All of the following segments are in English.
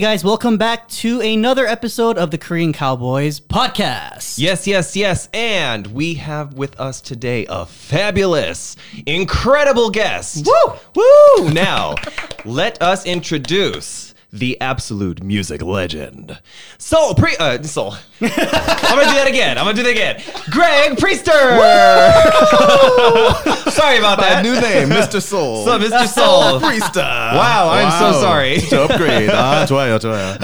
Guys, welcome back to another episode of the Korean Cowboys podcast. Yes, yes, yes. And we have with us today a fabulous, incredible guest. Woo! Woo! Now, let us introduce the absolute music legend. Soul Pre uh Soul. I'm gonna do that again. I'm gonna do that again. Greg Priester! Sorry about My that. new name, Mr. Soul. So, Mr. Soul. Freestyle. Wow, I'm so sorry. To upgrade. 아, 좋아요, 좋아요.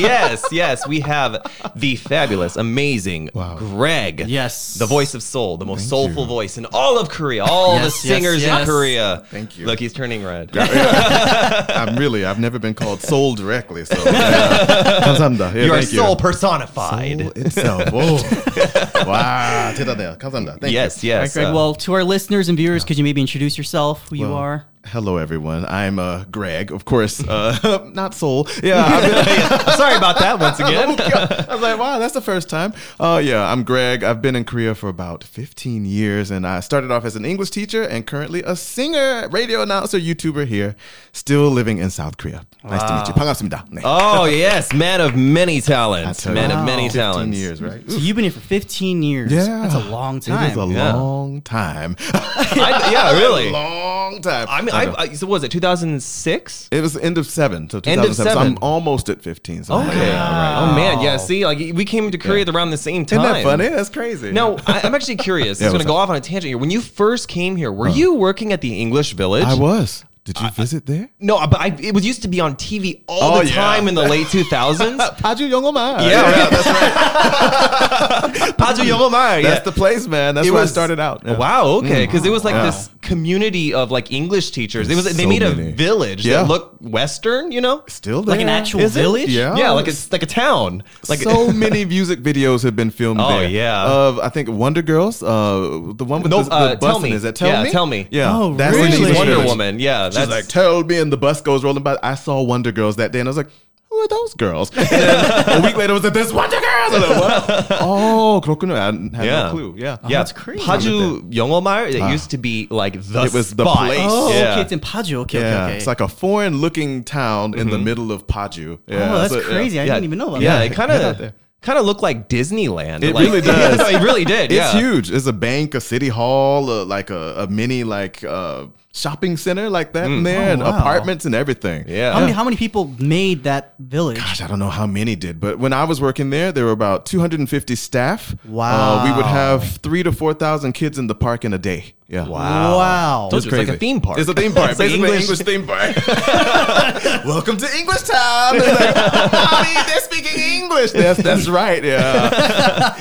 yes, yes, we have the fabulous, amazing Wow. Greg. Yes. The voice of soul, the most Thank soulful you. voice in all of Korea, all Yes, the yes, singers yes. in Korea. Thank you. Look, he's turning red. I'm really, I've never been called Soul directly, so. Yeah. 감사합니다. Yeah, you are thank soul personified. Soul itself. Oh. 와, 대단해요. 감사합니다. Thank yes, you. All right, yes. Greg. uh, well, to our listeners and viewers, could you maybe introduce yourself, who you Well, are? Hello, everyone. I'm uh, Greg, of course. Uh, not Soul. Yeah, I'm, sorry about that once again. I was like, wow, that's the first time. Oh, yeah, I'm Greg. I've been in Korea for about 15 years, and I started off as an English teacher and currently a singer, radio announcer, YouTuber here, still living in South Korea. Nice to meet you. 반갑습니다. 네. oh, yes, man of many talents. tell Man you. of many 15 talents. years, right? So you've been here for 15 years. Yeah. That's a long time. It is a Yeah. long time. I, yeah, really. long time. I mean, I, I, so what was it 2006? it was the end of seven, so End of 2007. So seven. I'm almost at 15. So Okay. yeah, Oh man, yeah. See, like we came to Korea around the same time. Isn't that funny? That's crazy. No, I, I'm actually curious. Yeah, I'm going to go off on a tangent here. When you first came here, were you working at the English Village? I was. Did you visit there? No, but I, it was used to be on TV all Oh, the yeah. time in the late 2000s. 파주 영어만. Yeah. that's right. Paju Yongomar, yeah. That's the place, man. That's It where was- I started out. Yeah. Wow. Okay, because it was like Yeah. this community of like English teachers. It was they So made a many. village Yeah. that looked Western. You know? Still there. Like an actual Is it? village? Yeah. Yeah, like it's like a town. Like so many music videos have been filmed Oh, there. yeah. Of I think Wonder Girls, uh, the one with No, the, the uh, bus Tell in Me. it. Is that Tell Yeah, Me? Tell Me. Yeah. Oh, that's really? the English Wonder Village. Woman. Yeah, She's like, tell me, and the bus goes rolling by. I saw Wonder Girls that day, and I was like, who are those girls? And then a week later, was like, this Wonder Girls. I'm like, what? oh, Crocodile. I had Yeah. no clue. Yeah. yeah. that's crazy. Paju Yongomar, it used to be like the It was the place. Oh, Yeah. okay, it's in Paju. Okay, Yeah, okay, okay. it's like a foreign-looking town in the mm-hmm. middle of Paju. Yeah, oh, that's so, yeah. crazy. I didn't even know about Yeah, that. it kind of kind of looked like Disneyland. It Like- really does. It really did. It's yeah. huge. It's a bank, a city hall, a, like a, a mini like uh, shopping center like that in there, Oh, and wow. apartments and everything. Yeah. How many how many people made that village? Gosh, I don't know how many did, but when I was working there, there were about 250 staff. Wow. Uh, we would have three to 4,000 kids in the park in a day. Yeah. Wow. Wow. Told you, it's like a crazy. theme park. It's a theme park. It's like basically English- English, theme park. Welcome to English Town. It's like, Mommy, they're speaking English. That's that's right. Yeah.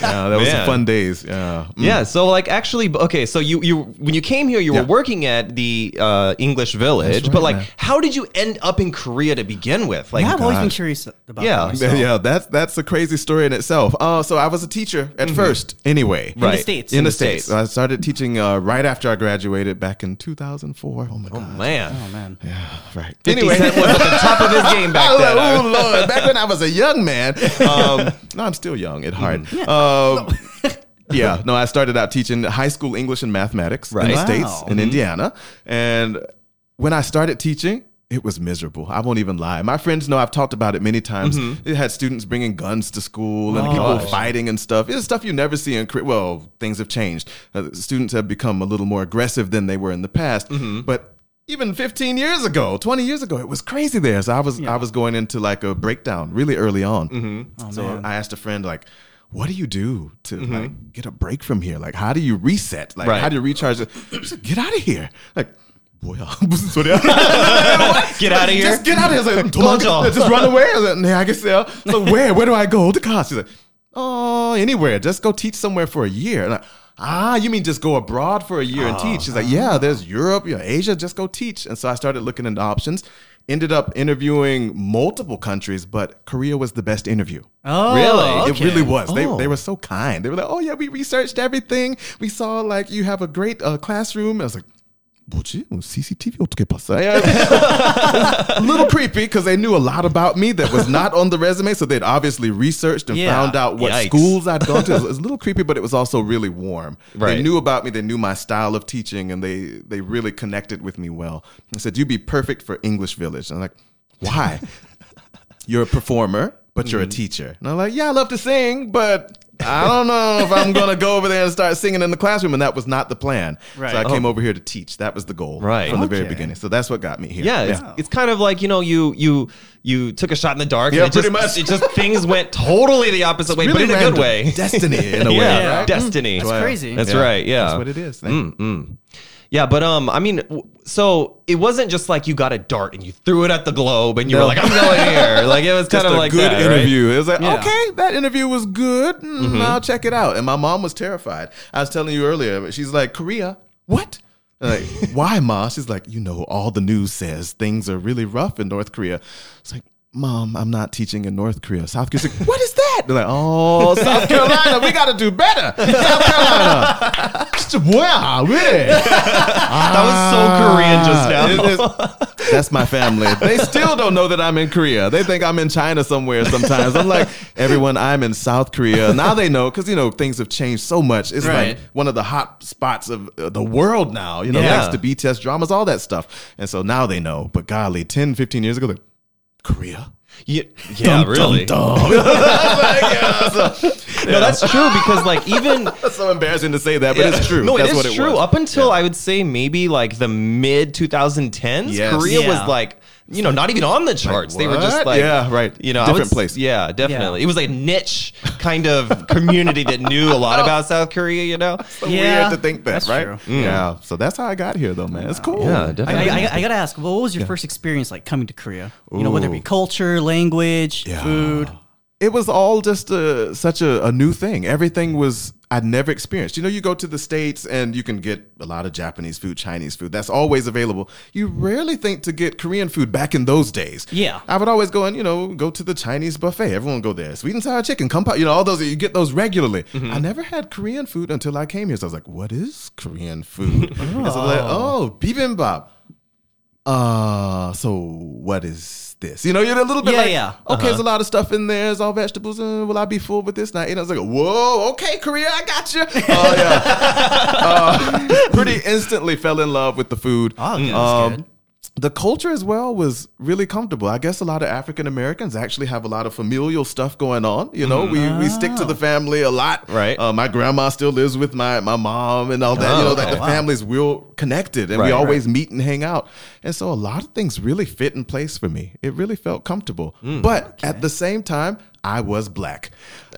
Yeah, that was Man. some fun days. Yeah. Mm. Yeah, so like actually, okay, so you you when you came here, you Yeah. were working at the uh, English Village, That's but like, man. how did you end up in Korea to begin with? Like, yeah, I've always been curious about Yeah. that myself. Yeah, that's that's a crazy story in itself. Uh, so I was a teacher at first, anyway. In the Right. States. In, In the, the states. States. I started teaching uh, right after I graduated back in 2004. Oh my oh god. man, Oh, man. Yeah, right. 50 Cent was at the top of his game back Oh, then. oh, Lord. Back when I was a young man. Um, no, I'm still young at heart. Mm. Um, yeah, no, I started out teaching high school English and mathematics in the Right. Wow. States, in Mhm. Indiana. And when I started teaching, it was miserable. I won't even lie. My friends know I've talked about it many times. Mm-hmm. It had students bringing guns to school and Oh, people gosh. fighting and stuff. It's stuff you never see in Korea. Well, things have changed. Uh, students have become a little more aggressive than they were in the past. Mm-hmm. But even 15 years ago, 20 years ago, it was crazy there. So I was I was going into like a breakdown really early on. Mm-hmm. so man. I asked a friend like, "What do you do to like get a break from here? Like, how do you reset? Like, Right. how do you recharge?" He said, "Get out of here!" Like. 뭐야? 무슨 소리야? Get out of here. Just get out of here. I was like, 도망쳐. just run away. I was like, 네, 알겠어요. So where? Where do I go? 어떡하? She's like, oh, anywhere. Just go teach somewhere for a year. And I, ah, you mean just go abroad for a year and teach? She's like, yeah, there's Europe, you know, Asia. Just go teach. And so I started looking into options. Ended up interviewing multiple countries, but Korea was the best interview. Oh, Really? It really was. They, Oh. they were so kind. They were like, oh, yeah, we researched everything. We saw, like, you have a great uh, classroom. I was like, 뭐지? 뭐 CCTV 어떻게 봤어? a little creepy because they knew a lot about me that was not on the resume. So they'd obviously researched and Yeah. found out what Yikes. schools I'd gone to. It was, it was a little creepy, but it was also really warm. They Right. knew about me. They knew my style of teaching, and they they really connected with me well. I said, "You'd be perfect for English Village." And I'm like, "Why?" you're a performer, but Mm-hmm. you're a teacher. And I'm like, yeah, I love to sing, but I don't know if I'm going to go over there and start singing in the classroom. And that was not the plan. Right. So I came oh. over here to teach. That was the goal Oh. Right. from the very beginning. So that's what got me here. Yeah, it's, it's kind of like you know you you you took a shot in the dark. Yeah, and it pretty just, much. It just things went totally the opposite way, but in a good way. Destiny in a way. yeah, right? Mm. destiny. That's crazy. That's right. Yeah, That's what it is. Thank you. Yeah, but um, I mean, w- so it wasn't just like you got a dart and you threw it at the globe and you were like, I'm going here. Like it was kind Just of a like good that, right? interview. It was like, Yeah. okay, that interview was good. Mm, Mm-hmm. I'll check it out. And my mom was terrified. I was telling you earlier, but she's like, Korea, what? I'm like, why, ma? She's like, you know, all the news says things are really rough in North Korea. It's like, Mom, I'm not teaching in North Korea. South Korea's like, what is that? They're like, oh, South Carolina, we got to do better. South Carolina. wow, really? That was so Korean just now. It is- that's my family. They still don't know that I'm in Korea. They think I'm in China somewhere sometimes. I'm like, everyone, I'm in South Korea. Now they know because, you know, things have changed so much. It's Right. like one of the hot spots of uh, the world now, you know, Yeah. thanks to BTS dramas, all that stuff. And so now they know. But golly, 10, 15 years ago, Korea? Yeah, yeah really. Dumb. Like, No, that's true because like even that's so embarrassing to say that, but it's true. No, that's it is what it true. was. Up until I would say maybe like the mid 2010s, Yes. Korea Yeah. was like you know not even on the charts. they were just like Yeah, right. You know, Different would place. Yeah, definitely. Yeah. It was like a niche kind of community that knew a lot oh. about South Korea. You know. So Yeah, weird to think that, that's right? true. Mm. Yeah. So that's how I got here, though, man. It's cool. Yeah, I, definitely. I, I, I gotta ask, well, what was your first experience like coming to Korea? You know, whether it be culture, language, Yeah. food. It was all just a, such a, a new thing. Everything was I'd never experienced. You know, you go to the states and you can get a lot of Japanese food, Chinese food. That's always available. You rarely think to get Korean food back in those days. Yeah. I would always go and you know go to the Chinese buffet. Everyone go there. Sweet and sour chicken, kumpa. You know, all those you get those regularly. Mm-hmm. I never had Korean food until I came here. So I was like, what is Korean food? And so like, oh, bibimbap. Uh, so what is this? You know, you're a little bit Yeah, like, yeah. okay, there's a lot of stuff in there. It's all vegetables. Uh, will I be full with this? Now, and I was like, whoa, okay, Korea, I got you. Oh yeah, uh, pretty instantly fell in love with the food. Oh, that's good. The culture as well was really comfortable. I guess a lot of African Americans actually have a lot of familial stuff going on. You know, we, we stick to the family a lot. Right. Uh, my grandma still lives with my, my mom and all that. you Oh, know, that okay. the family's real connected and we Right, always meet and hang out. And so a lot of things really fit in place for me. It really felt comfortable. But at the same time, I was black.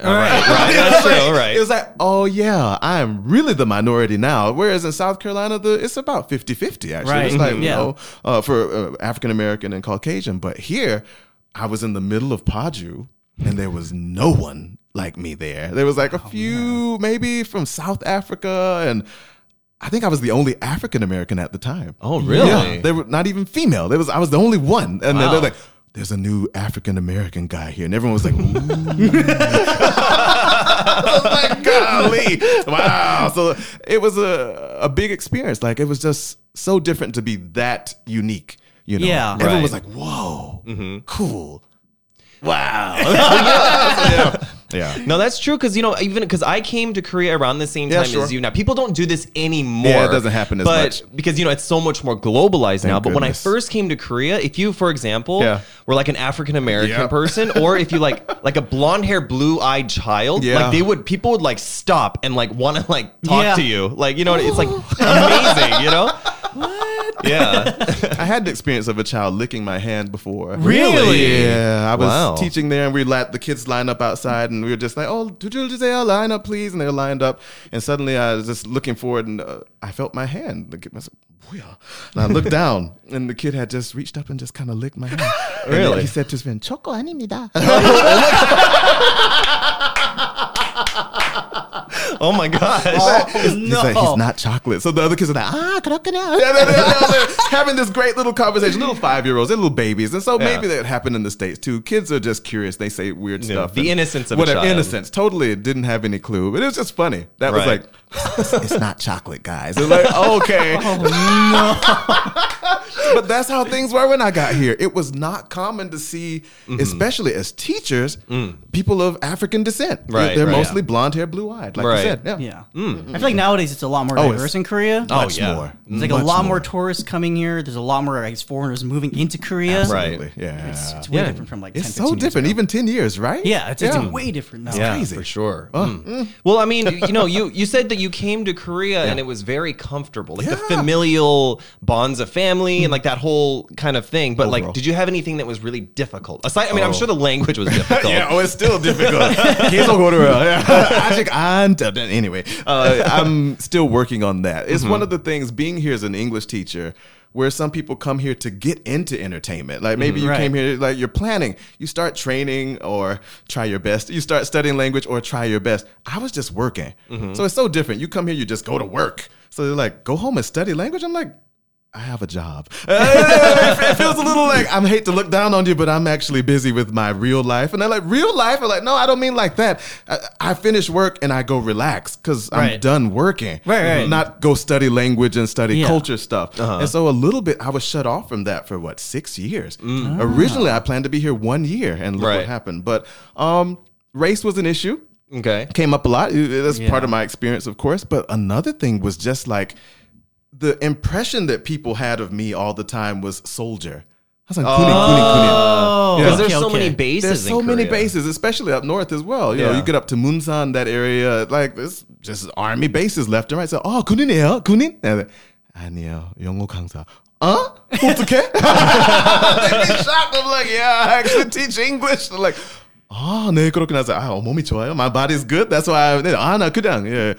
All right, right. That's true. All right. It was like, oh yeah, I am really the minority now. Whereas in South Carolina, the it's about 50-50 actually. Right. It's like, you Yeah. know, uh, for uh, African American and Caucasian. But here, I was in the middle of Paju and there was no one like me there. There was like Oh, a few, maybe from South Africa and I think I was the only African American at the time. Oh, really? Yeah, they were not even female. There was I was the only one, and Wow. they're like, "There's a new African American guy here," and everyone was like, "Ooh." I was like, "Golly, wow!" So it was a a big experience. Like it was just so different to be that unique. You know, Yeah. everyone Right. was like, "Whoa, mm-hmm. cool." Wow. yeah. Yeah. No, that's true because you know even because I came to Korea around the same Yeah, time sure. as you. Now people don't do this anymore. Yeah, it doesn't happen as but, much. because you know it's so much more globalized now. But when I first came to Korea, if you, for example, Yeah. were like an African American Yep. person, or if you like like a blonde hair, blue eyed child, Yeah. like they would people would like stop and like want to like talk to you, like you know it's like amazing, you know Yeah. I had the experience of a child licking my hand before. Really? Yeah. I was Wow. teaching there and we let the kids line up outside and we were just like, oh, Giselle, line up, please. And they were lined up. And suddenly I was just looking forward and uh, I felt my hand. The kid was like, "Booyah." And I looked down and the kid had just reached up and just kind of licked my hand. And then Really? he said to his friend, choco 아닙니다. oh my gosh. Oh, he's no. Like, he's not chocolate. So the other kids are like, ah, crocodile. Yeah, they're, they're, they're having this great little conversation. Little five year olds, they're little babies. And so yeah. maybe that happened in the States too. Kids are just curious. They say weird yeah, stuff. The innocence of whatever, innocence. Totally didn't have any clue. But it was just funny. That right. was like, it's, it's, not chocolate, guys. They're like, okay. oh, no. but that's how things were when I got here. It was not common to see, Mm-hmm. especially as teachers, people of African descent. Mm. Right, They're right. mostly blonde hair, blue eyed, like Right. you said. Yeah. Yeah. Mm. I feel like nowadays it's a lot more Oh, diverse it's- in Korea. Oh, Much yeah. more. There's like a lot more more. tourists coming here. There's a lot more I guess, foreigners moving into Korea. Right. Yeah. It's, it's way Yeah. different from like 10, It's 15 so years different, ago. even 10 years, right? Yeah, it's, it's way different now. yeah, crazy. for sure. Mm. Well, I mean, you know, you you said that you came to Korea and it was very comfortable, like the familial bonds of family and like that whole kind of thing. But Overall. like, did you have anything that was really difficult? Aside, I mean, oh. I'm sure the language was difficult. yeah, oh, it's still difficult. Kids don't uh, anyway. Uh, I'm still working on that. It's mm-hmm. one of the things being here as an English teacher where some people come here to get into entertainment. Like maybe mm-hmm. you right. came here, like you're planning, you start training or try your best. You start studying language or try your best. I was just working. Mm-hmm. So it's so different. You come here, you just go to work. So they're like, go home and study language. I'm like, I have a job. it feels a little like I hate to look down on you, but I'm actually busy with my real life. And they're like, real life? I'm like, no, I don't mean like that. I, I finish work and I go relax because I'm Right. done working. Right, right. Not go study language and study Yeah. culture stuff. Uh-huh. And so a little bit, I was shut off from that for what six years. Mm. Originally, ah. I planned to be here one year, and look Right. what happened. But um, race was an issue Okay. came up a lot. That's Yeah. part of my experience, of course. But another thing was just like the impression that people had of me all the time was soldier. I was like, kunin, kunin, kunin. Oh, Because Yeah. there's okay, so okay. many bases. There's so in many Korea. bases, especially up north as well. You know, Yeah. you get up to Munsan, that area, like there's just army bases left and right. So, oh, 군인이에요, 군인? And, 아니요, 영어 강사. Huh? 어떻게? They'd be shocked. I'm like, yeah, I actually teach English. They're like, 아, 네, 그렇구나. I said, 아, 몸이 좋아요. My body's good. That's why I, 네, 아, 나 그냥, 예.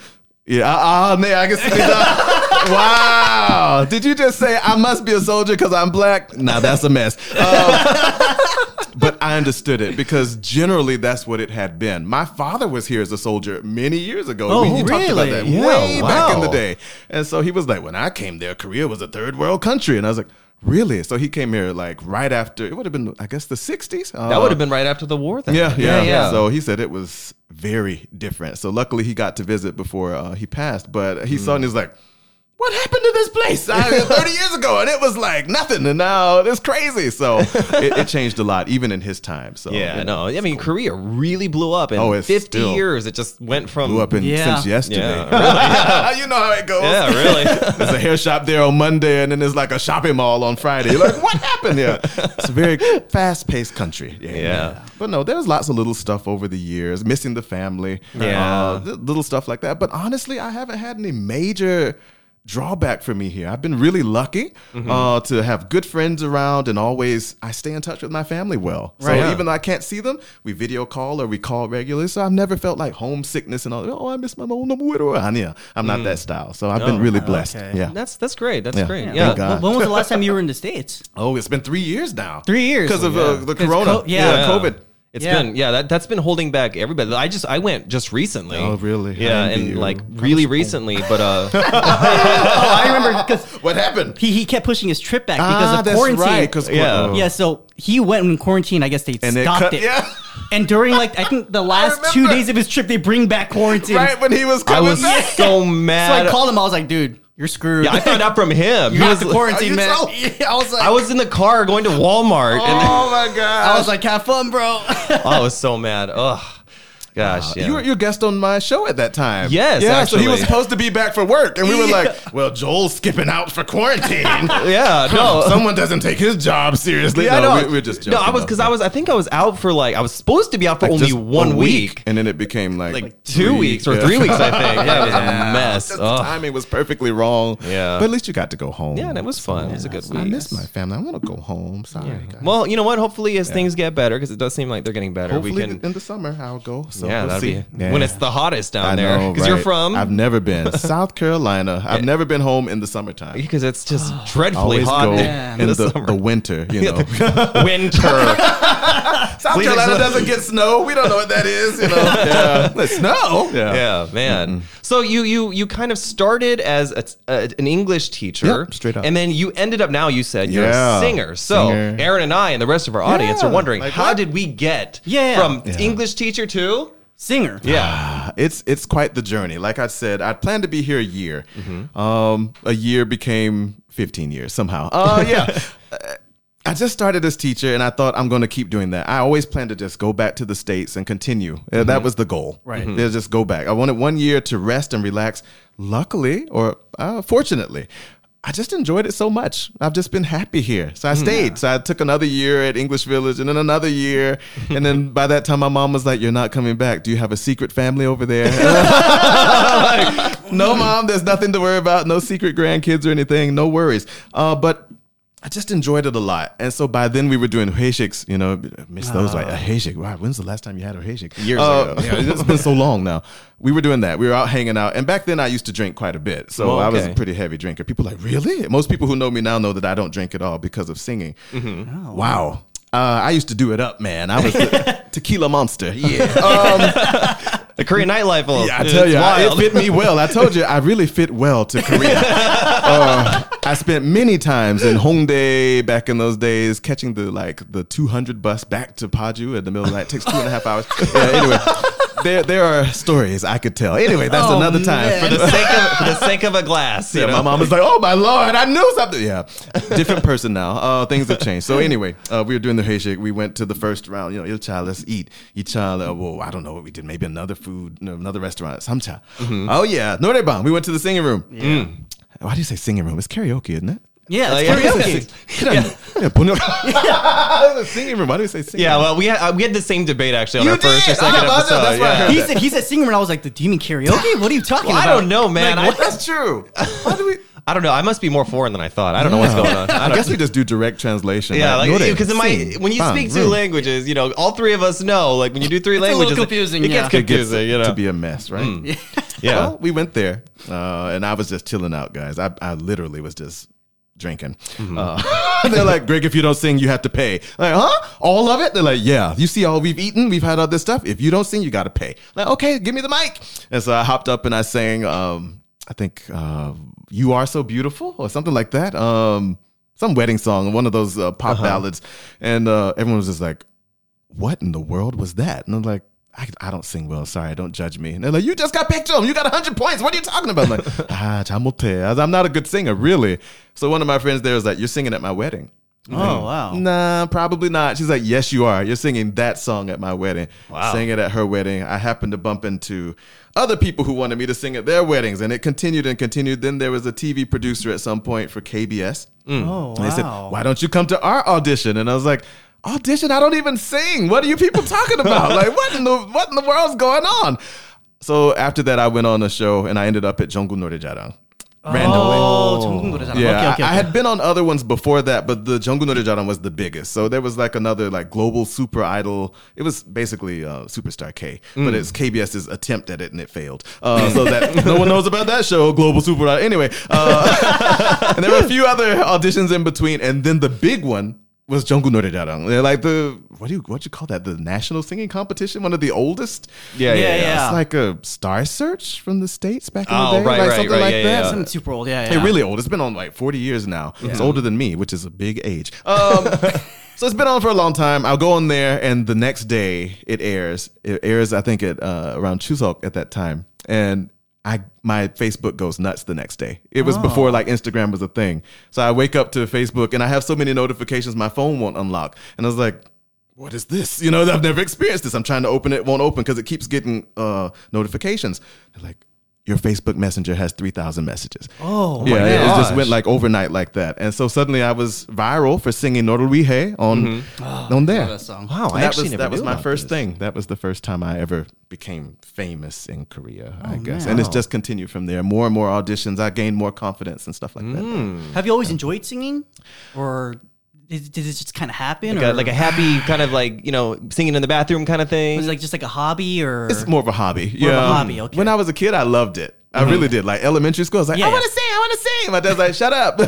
예, 아, 아, 네, 알겠습니다. wow. Did you just say I must be a soldier because I'm black? Nah, that's a mess. Um, but I understood it because generally that's what it had been. My father was here as a soldier many years ago. Oh, we, he talked about really? that Yeah, way back in the day. And so he was like, when I came there, Korea was a third world country. And I was like, really? So he came here like right after, it would have been, I guess, the 60s? That would have been right after the war. Then. yeah, yeah, yeah. So he said it was very different. So luckily he got to visit before uh, he passed. But he saw and he was like, what happened to this place? I 30 years ago, and it was like nothing, and now it's crazy. So it, it changed a lot, even in his time. So Yeah, you no. I mean, Korea really blew up in Oh, 50 years. It just went from blew up in Yeah. since yesterday. Yeah, you know how it goes. Yeah, really. There's a hair shop there on Monday, and then there's like a shopping mall on Friday. You're like, what happened here? It's a very fast-paced country. Yeah. yeah. But no, there's lots of little stuff over the years, missing the family, Yeah. uh, little stuff like that. But honestly, I haven't had any major drawback for me here. I've been really lucky mm-hmm. uh, to have good friends around and always I stay in touch with my family well. So right, yeah. even though I can't see them, we video call or we call regularly. So I've never felt like homesickness and all. Oh, I miss my mom. I'm mm. not that mm. style. So I've no, been really oh, blessed. Okay. Yeah, that's that's great. That's yeah. great. Yeah. yeah. When was the last time you were in the states? Oh, it's been three years now. Three years because of uh, the corona. Co- yeah. COVID. It's Yeah. been yeah that that's been holding back everybody. I just I went just recently. Oh, really? Yeah, and you. like really recently, but uh, oh, I remember because What happened? he, he kept pushing his trip back because ah, of that's quarantine. right. Because Yeah. Yeah, so he went in quarantine. I guess they And they stopped cut- it. yeah. And during like I think the last two days of his trip, they bring back quarantine. right when he was coming I was back. so So mad. So I called him. I was like, dude, you're screwed. yeah, I found out from him. you He have was- to quarantine, oh, man. so- Yeah, I was like, I was in the car going to Walmart, and Oh my god! I was like, have fun, bro. I was so mad. Ugh, gosh, uh, yeah. You were you were a guest on my show at that time. Yes, yeah. So he was supposed to be back for work, and we were like, "Well, Joel's skipping out for quarantine. yeah, no. Someone doesn't take his job seriously." Yeah, no, no, we, we're just no. I was because I was. I think I was out for like I was supposed to be out for Like, only one a week, and then it became like, like two three. weeks or Yeah. three weeks. I think. Yeah, it was Yeah. a mess. Just the timing was perfectly wrong. Yeah. but at least you got to go home. Yeah, and it was fun. It was a good week. I week. miss my family. I want to go home. Sorry. Well, you know what? Hopefully, as things get better, because it does seem like they're getting better, Hopefully we can. in the summer I'll go. So yeah, we'll that'd see. be when it's the hottest down there. know, Because you're right? from. I've never been South Carolina. I've never been home in the summertime. because it's just dreadfully Always hot go in, in the, the, summer. the winter. You know, winter. South Please Carolina accept- doesn't get snow. We don't know what that is. You know, yeah. The snow. Yeah. yeah, man. So you you you kind of started as a, a- an English teacher, Yep, straight up. and then you ended up now. You said you're Yeah, a singer. So singer. Aaron and I and the rest of our audience Yeah, are wondering like how what? did we get Yeah. from Yeah. English teacher to Singer. Yeah. It's it's quite the journey. Like I said, I planned to be here a year. Mm-hmm. Um, a year became 15 years somehow. Uh, yeah. Uh, I just started as teacher, and I thought I'm going to keep doing that. I always planned to just go back to the states and continue. Uh, Mm-hmm. That was the goal. Right. Yeah, just go back. I wanted one year to rest and relax. Luckily, or uh, fortunately. I just enjoyed it so much. I've just been happy here. So I Mm. stayed. So I took another year at English Village and then another year. And then by that time, my mom was like, You're not coming back. Do you have a secret family over there? Like, no, mom, there's nothing to worry about. No secret grandkids or anything. No worries. Uh, but I just enjoyed it a lot. And so by then we were doing heishiks, you know, miss those like a heishik. Wow, when's the last time you had a heishik? Years Uh, ago. yeah, it's been so long now. We were doing that. We were out hanging out. And back then I used to drink quite a bit. So Oh, I was a pretty heavy drinker. People like, really? Most people who know me now know that I don't drink at all because of singing. Mm-hmm. Wow. Uh, I used to do it up, man. I was the tequila monster. Yeah. Um, The Korean nightlife. will- yeah, I tell you, I, it fit me well. I told you, I really fit well to Korea. uh, I spent many times in Hongdae back in those days, catching the like the 200 bus back to Paju at the middle of the night. It takes two and a half hours. Yeah, anyway, there there are stories I could tell. Anyway, that's Oh, another time. man. for the sake of for the sake of a glass. Yeah, know? my mom was like, "Oh my lord, I knew something." Yeah, different person now. Uh, things have changed. So anyway, uh, we were doing the heishik. We went to the first round. You know, ilcha, let's eat. Icha, uh, well, I don't know what we did. Maybe another food, no, another restaurant. Samcha. Oh yeah, norebang. We went to the singing room. Mm. Why do you say singing room? It's karaoke, isn't it? Yeah, it's yeah, karaoke. yeah. Yeah, yeah. singing room. Why do you say singing? Yeah, well, we had uh, we had the same debate actually on You our first or second Oh, episode. that's yeah. heard He said he said singer, and I was like, "Do you mean karaoke? What are you talking Well, I don't know, man. Like, I, what? That's true. Why do we? I don't know. I must be more foreign than I thought. I don't know what's going on. I, I don't, guess we just do direct translation. yeah, like Nore, because in my when you speak two languages, you know, all three of us know. Like when you do three It's languages, it- confusing, It, yeah. gets It It gets confusing, you know. to be a mess, right? yeah. Well, we went there, uh, and I was just chilling out, guys. I, I literally was just drinking. Mm-hmm. Uh, they're like, Greg, if you don't sing, you have to pay. Like, huh? All of it? They're like, yeah. You see all we've eaten? We've had all this stuff. If you don't sing, you got to pay. Like, okay, give me the mic. And so I hopped up and I sang, um, I think, uh, You Are So Beautiful or something like that. Um, some wedding song, one of those uh, pop ballads. And uh, everyone was just like, what in the world was that? And I'm like, I, I, don't sing well. Sorry, don't judge me. And they're like, you just got picked up. You got 100 points. What are you talking about? I'm like, ah, I'm not a good singer, really. So one of my friends there was like, you're singing at my wedding. Oh, like, wow. Nah, probably not. She's like, yes, you are. You're singing that song at my wedding. Wow. Sang it at her wedding. I happened to bump into other people who wanted me to sing at their weddings, and it continued and continued. Then there was a TV producer at some point for KBS. Mm. Oh, wow. And they said, why don't you come to our audition? And I was like, "Audition? I don't even sing. What are you people talking about? like, what in the what in the world's going on?" So after that, I went on a show, and I ended up at Jonggun Norejaran. Randomly. Oh, 전국 노래자랑. Yeah, okay, okay, I, I okay. had been on other ones before that, but the Jonggun Norejaran was the biggest. So there was like another like global super idol. It was basically uh, Superstar K, but it's KBS's attempt at it, and it failed. Uh, so that no one knows about that show, Global Super Idol. Anyway, uh, and there were a few other auditions in between, and then the big one was Jonggun Norejaran. They're like the what do you what you call that? The national singing competition, one of the oldest. Yeah, yeah, Yeah, yeah. yeah. It's like a Star Search from the states back in Oh, the day, right, like right, something right, like yeah, that. yeah. Something super old. Yeah, yeah. Hey, really old. It's been on like 40 years now. It's older than me, which is a big age. Um, so it's been on for a long time. I'll go on there, and the next day it airs. It airs, I think, at uh, around Chuseok at that time, and I my Facebook goes nuts the next day. It was before like Instagram was a thing. So I wake up to Facebook, and I have so many notifications, my phone won't unlock, and I was like. What is this? You know, I've never experienced this. I'm trying to open it, won't open because it keeps getting uh, notifications. They're like, your Facebook Messenger has 3,000 messages. Oh, yeah, my it, it just went like overnight like that. And so suddenly I was viral for singing Noruihe on on there. love that song. Wow, I that actually was never that was knew my about first this. thing. That was the first time I ever became famous in Korea, I guess. man. And it's just continued from there. More and more auditions. I gained more confidence and stuff like that. Hmm. Have you always enjoyed singing, or did, did it just kind of happen, Like or a, like a happy kind of like you know singing in the bathroom kind of thing. was it like just like a hobby, or It's more of a hobby. More of a yeah. hobby, okay. When I was a kid, I loved it. I really did. Like elementary school, I was like, Yeah, I yeah. want to sing, I want to sing. My dad's like, shut up.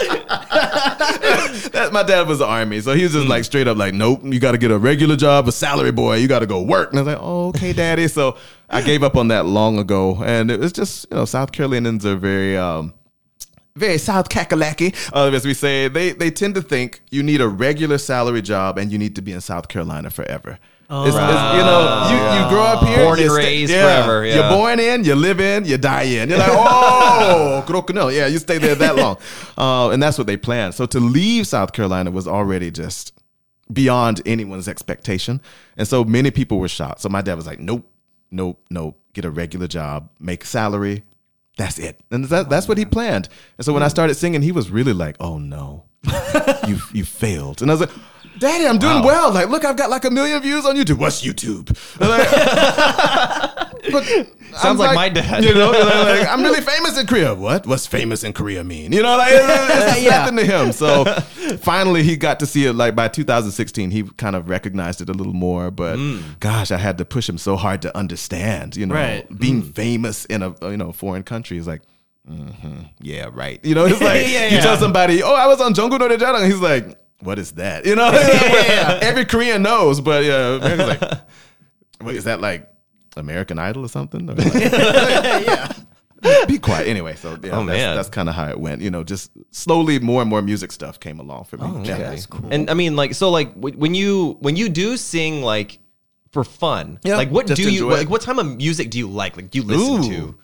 that, my dad was the army, so he was just like straight up like, nope, you got to get a regular job, a salary boy, you got to go work. And I was like, oh, okay, daddy. So I gave up on that long ago, and it was just you know South Carolinians are very. um very South Kakalaki, uh, as we say, they they tend to think you need a regular salary job and you need to be in South Carolina forever. It's- it's, you know, you, you grow up here, Born and you raised forever, yeah. You're born in, you live in, you die in. You're like, oh, crocodile. Yeah, you stay there that long, uh, and that's what they planned. So to leave South Carolina was already just beyond anyone's expectation, and so many people were shocked. So my dad was like, nope, nope, nope. Get a regular job, make salary. That's it, and that, that's what he oh, planned. And so when I started singing, he was really like, "Oh no, you you failed." And I was like, "Daddy, I'm doing well. Like, look, I've got like a million views on YouTube. What's YouTube?" Like- but Sounds I'm like my dad. You know, like, I'm really famous in Korea. What? What's famous in Korea mean? You know, like it's, it's Yeah. nothing to him. So finally, he got to see it. Like by 2016, he kind of recognized it a little more. But mm. gosh, I had to push him so hard to understand. You know, Right. being mm. famous in a uh, you know foreign country is like. hmm yeah, right. You know, it's like Yeah, you yeah. tell somebody, "Oh, I was on Jungle Jungkook Norejaran." He's like, "What is that?" You know, yeah. every Korean knows, but yeah, American's like, "Wait, is that like American Idol or something?" Or like- yeah. Be quiet. Anyway, so yeah, Oh, that's, man. that's kind of how it went. You know, just slowly more and more music stuff came along for me. Oh, Yeah. That's cool. And I mean, like, so, like, when you when you do sing, like, for fun, Yeah, like, what do you it. like? What type of music do you like? Like, do you listen Ooh. to?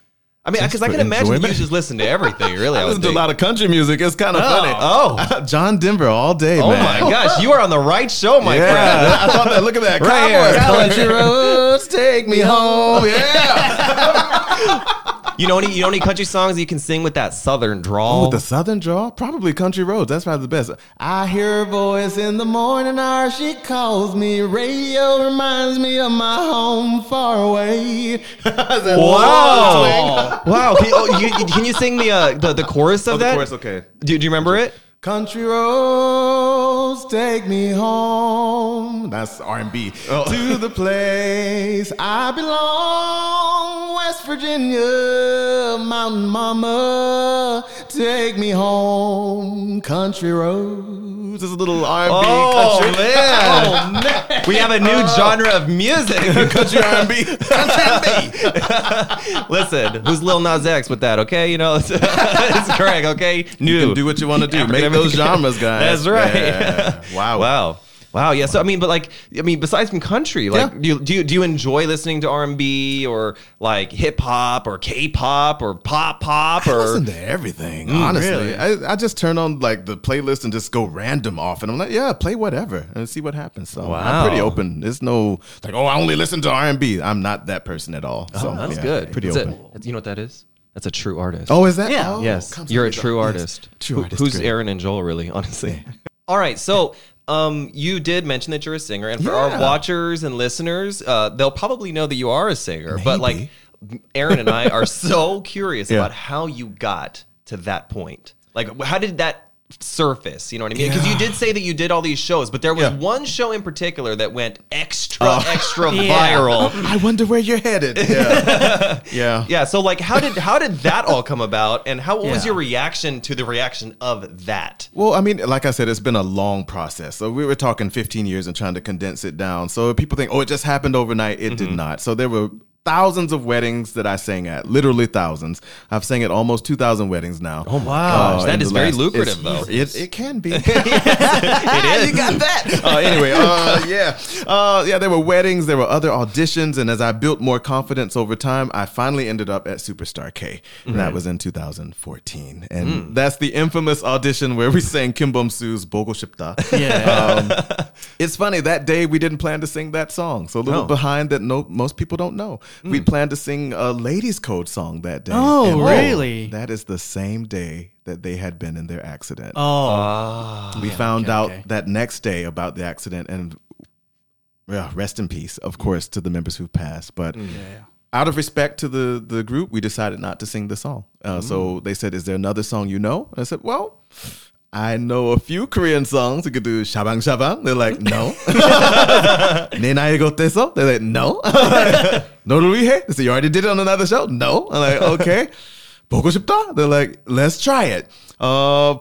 I mean, because I can imagine enjoyment? you just listen to everything. Really, I, I listen to a lot of country music. It's kind of funny. Oh. John Denver all day, Oh man. my gosh, you are on the right show, my friend. I thought that. Look at that. Right Cowboys, here. country roads, take me home. Yeah. You know any you know any country songs you can sing with that southern drawl? Oh, the Southern draw? Probably Country Roads. That's probably the best. I hear her voice in the morning hour. She calls me. Radio reminds me of my home far away. wow, wow. Can you, oh, you, can you sing the uh, the, the chorus of Oh, the that? chorus, okay. Do, do you remember it? Country roads take me home. That's R and B. Oh. To the place I belong, West Virginia, Mountain Mama, take me home. Country roads. This is a little R and B Oh country. man. Oh, we have a new oh. genre of music. country R and B. Country R&B. Listen, who's Lil Nas X with that? Okay, you know it's, it's Greg. Okay, new. You can do what you want to do. Make those genres, guys. That's right. Yeah. Wow. Wow. Wow. Yeah. So I mean, but like, I mean, besides from country, like, Yeah. do you do you do you enjoy listening to R and B or like hip hop or K pop or pop pop I or? listen to everything, mm, honestly. really? I, I just turn on like the playlist and just go random off, and I'm like, yeah, play whatever and see what happens. So I'm pretty open. There's no like, oh, I only listen to R and B. I'm not that person at all. Oh, so Oh, that's yeah, good. Pretty That's open. it. You know what that is? That's a true artist. Oh, is that? Yeah. Oh, yes, you're a with the- true artist. True Who- artist. Who's great. Aaron and Joel, really? Honestly. All right, so um, you did mention that you're a singer, and for our watchers and listeners, uh, they'll probably know that you are a singer. But like, Maybe. Aaron and I are so curious Yeah. about how you got to that point. Like, how did that surface? You know what I mean? Because you did say that you did all these shows, but there was Yeah. One show in particular that went extra, oh. extra Yeah. viral. I wonder where you're headed. Yeah. yeah. Yeah. So like, how did how did that all come about, and how what was your reaction to the reaction of that? Well, I mean, like I said, it's been a long process. So we were talking 15 years and trying to condense it down. So people think, oh, it just happened overnight. It did mm-hmm. not. So there were thousands of weddings that I sang at, literally thousands. I've sang at almost 2,000 weddings now. Oh my gosh, that is very lucrative, though. It, it can be. It is. you got that. Uh, anyway, uh, yeah, uh, yeah. There were weddings, there were other auditions, and as I built more confidence over time, I finally ended up at Superstar K. And that was in 2014, and that's the infamous audition where we sang Kim Bum Soo's "Bogo Shipta." Yeah. Um, it's funny that day we didn't plan to sing that song, so a little Oh. behind that no most people don't know. Hmm. We planned to sing a ladies' code song that day. Oh, And really? Oh, that is the same day that they had been in their accident. oh. Ah. Ah, we found okay, out okay. that next day about the accident, and yeah, rest in peace, of course, to the members who passed. But hmm. yeah, yeah. out of respect to the the group, we decided not to sing the song. Uh, hmm. So they said, "Is there another song you know?" And I said, "Well." I know a few Korean songs. We could do Shabang Shabang. They're like, no. 내 나이 어때서? They're like, no. 너를 위해? They said, you already did it on another show? No. I'm like, okay. 보고 싶다? They're like, let's try it. Uh,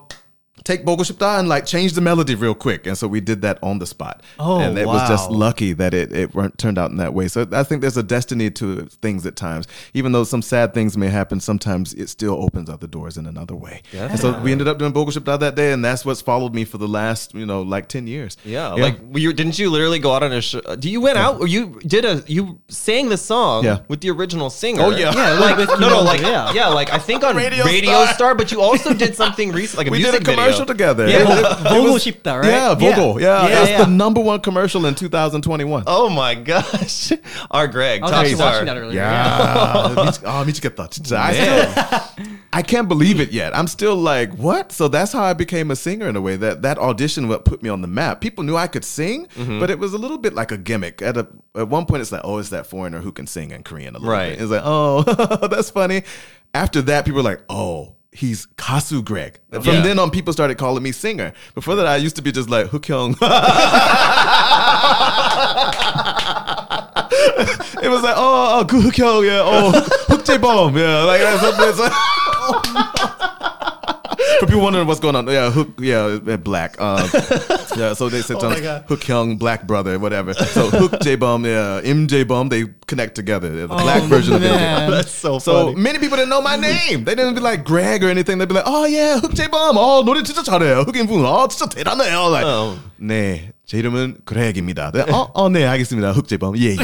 take Bogoshipta and like change the melody real quick. And so we did that on the spot. Oh, and it wow. was just lucky that it, it turned out in that way. So I think there's a destiny to things at times. Even though some sad things may happen, sometimes it still opens other doors in another way. Yeah. And so we ended up doing Bogoshipta that day, and that's what's followed me for the last you know like ten years. Yeah, yeah. like you didn't you literally go out on a show? Do you went yeah. out? Or you did a you sang the song yeah. with the original singer. Oh yeah, yeah, like with, no, know, no, like yeah. yeah, like I think on Radio, Radio Star. Star. but you also did something recent, like a we music did a commercial commercial together. Yeah, Bogo Shipta, right? Yeah, Bogo. Yeah, yeah, yeah that's yeah. the number one commercial in 2021. Oh my gosh, our Greg, I was actually watching that earlier. Yeah, oh, I, I can't believe it yet. I'm still like, what? So that's how I became a singer in a way. That that audition what put me on the map. People knew I could sing, mm-hmm. but it was a little bit like a gimmick. At a at one point, it's like, oh, it's that foreigner who can sing in Korean a little right. bit. It's like, oh, that's funny. After that, people were like, oh, He's Kasu Greg. From Yeah. then on, people started calling me singer. Before that, I used to be just like Hookyoung. it was like, oh, oh, Hookyoung, yeah, oh, Hookjaebom, yeah, like that's something. It's like, For people wondering what's going on, yeah, Hook, yeah, uh, black. Um, yeah, so they said something, Hook Hyung, black brother, whatever. So Hook J Bum, yeah, M J Bum, they connect together. They're the black version of M J man. Bum. That's so So funny. many people didn't know my name. They didn't be like Greg or anything. They'd be like, oh yeah, Hook J Bum. Oh 노래 진짜 잘해요. 흑인분. 어 진짜 대단해요. Like, Oh. 네, 제 이름은 Greg입니다. 네, 어, 어, 네, 알겠습니다. 흑 J Bum. 예, 예.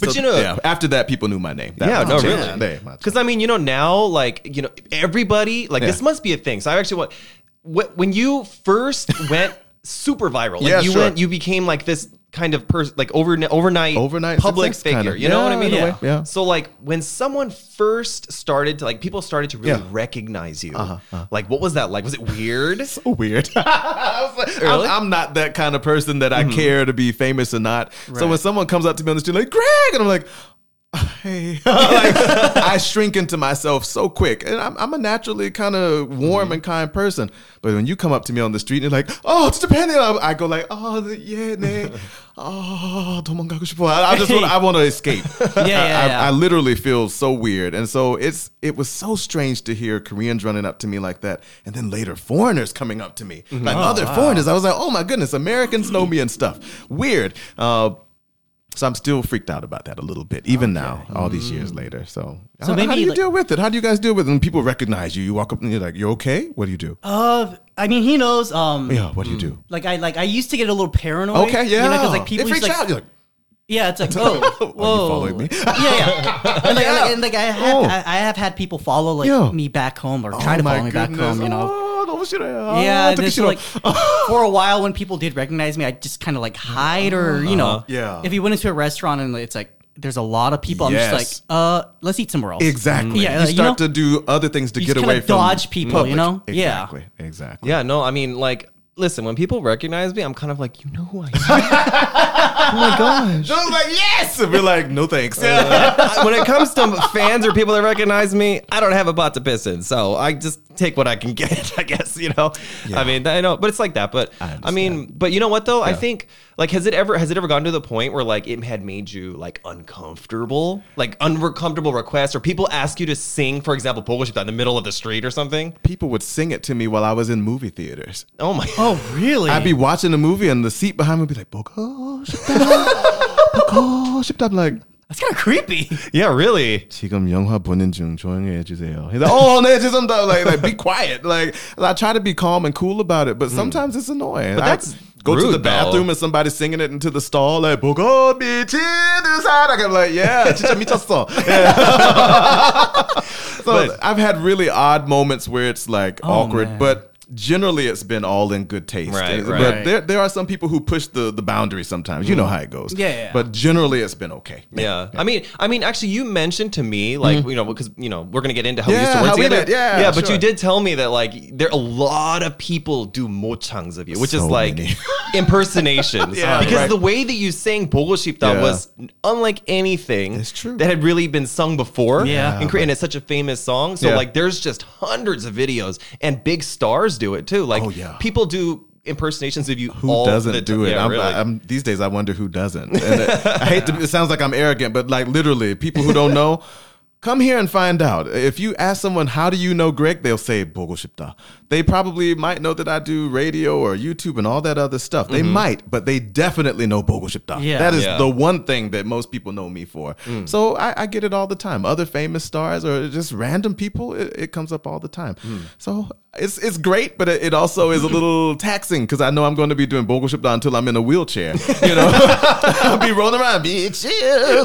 But so, you know, yeah, after that, people knew my name. That yeah, no, really. Because I mean, you know, now like you know, everybody like yeah. this must be a thing. So I actually want when you first went super viral, like yeah, you sure. went, you became like this kind of person, like over overnight, Overnight public figure. kinda. You know what I mean? in a way, yeah. So like when someone first started to like people started to really Yeah. recognize you. Uh-huh, Like what was that like? Was it weird? so weird. I like, really? I'm, I'm not that kind of person that I care to be famous or not. So when someone comes up to me on the street like Greg, and I'm like, hey, like I shrink into myself so quick, and I'm, I'm a naturally kind of warm and kind person. But when you come up to me on the street and you're like, oh, it's Japan, I I go like, oh, yeah, 네, oh, 도망가고 싶어. I, I just want, I want to escape. Yeah, yeah, I, yeah. I, I literally feel so weird, and so it's it was so strange to hear Koreans running up to me like that, and then later foreigners coming up to me Mm-hmm. like Oh, other foreigners. I was like, oh my goodness, Americans know me and stuff. Weird. Uh, so I'm still freaked out about that a little bit, even now, all these years later. So, Mm. So how, maybe, how do you like- deal with it? How do you guys deal with it? When people recognize you, you walk up and you're like, "You're okay? What do you do?" Uh, I mean, he knows. Um, yeah, what do you do? like I like I used to get a little paranoid. Okay, yeah. You know, because like people it freaks like, out. You're like, Yeah, it's like, oh, whoa. following me? yeah, yeah. And like, and like, and like I have, Oh. I, I have had people follow like Yeah. me back home or try oh to follow me back home. You know. Oh, yeah, like for a while when people did recognize me, I just kind of like hide or you know, uh-huh. yeah. if you went into a restaurant and it's like there's a lot of people, I'm just like, uh, let's eat somewhere else. Exactly. Yeah, you you start know, to do other things to you get just away from dodge people, you know? Yeah. Exactly. Exactly. Yeah, no, I mean, like, listen, when people recognize me, I'm kind of like, you know who I am. oh my gosh. So I was like, yes. And we're like, no thanks. Uh, I- when it comes to fans or people that recognize me, I don't have a pot to piss in, so I just take what I can get. I guess you know. Yeah. I mean, I know, but it's like that. But I, mean, but you know what though? I think like has it ever has it ever gone to the point where like it had made you like uncomfortable, like uncomfortable requests, or people ask you to sing, for example, Polish out in the middle of the street or something? People would sing it to me while I was in movie theaters. Oh my. Oh, really? I'd be watching a movie and the seat behind me would be like, 보고 싶다. 보고 싶다. I'm like, That's kind of creepy. Yeah, really. 지금 영화 보는 중 조용히 해주세요. He's like, oh, 네, 죄송합니다. Like, like, be quiet. Like, I try to be calm and cool about it, but sometimes it's annoying. But that's go to the rude, though. bathroom and somebody's singing it into the stall. Like, 보고 미치는 사랑. I'm like, yeah, 진짜 미쳤어. Yeah. so But- I've had really odd moments where it's like awkward, man. but. Generally, it's been all in good taste. Right, right. But there, there are some people who push the, the boundary sometimes. You know how it goes. Yeah, yeah. But generally, it's been okay. Yeah. I mean, I mean, actually, you mentioned to me, like, you know, because you know, we're gonna get into how we used Mm-hmm. Yeah, to work how together. met. Yeah, yeah. But sure. you did tell me that like there a lot of people do mochungs of you, which is like impersonations. Yeah, because right. the way that you sang Bogoshipta Yeah. was unlike anything It's true. that had really been sung before. Yeah. in Korea, and it's such a famous song. So Yeah. like, there's just hundreds of videos, and big stars do it too. Like, oh, yeah. people do impersonations of you. Who doesn't the, do it? Yeah, I'm, really. I'm, these days, I wonder who doesn't. It, I hate to. It sounds like I'm arrogant, but like literally, people who don't know. Come here and find out. If you ask someone, how do you know Greg? They'll say, Bogoshipta they probably might know that I do radio or YouTube and all that other stuff. They mm-hmm. might, but they definitely know Bogoshipta. Yeah. That is Yeah. the one thing that most people know me for. Mm. So I, I get it all the time. Other famous stars or just random people, it, it comes up all the time. Mm. So it's it's great, but it, it also is a little taxing because I know I'm going to be doing Bogoshipta until I'm in a wheelchair. You know, I'll be rolling around, be chill. To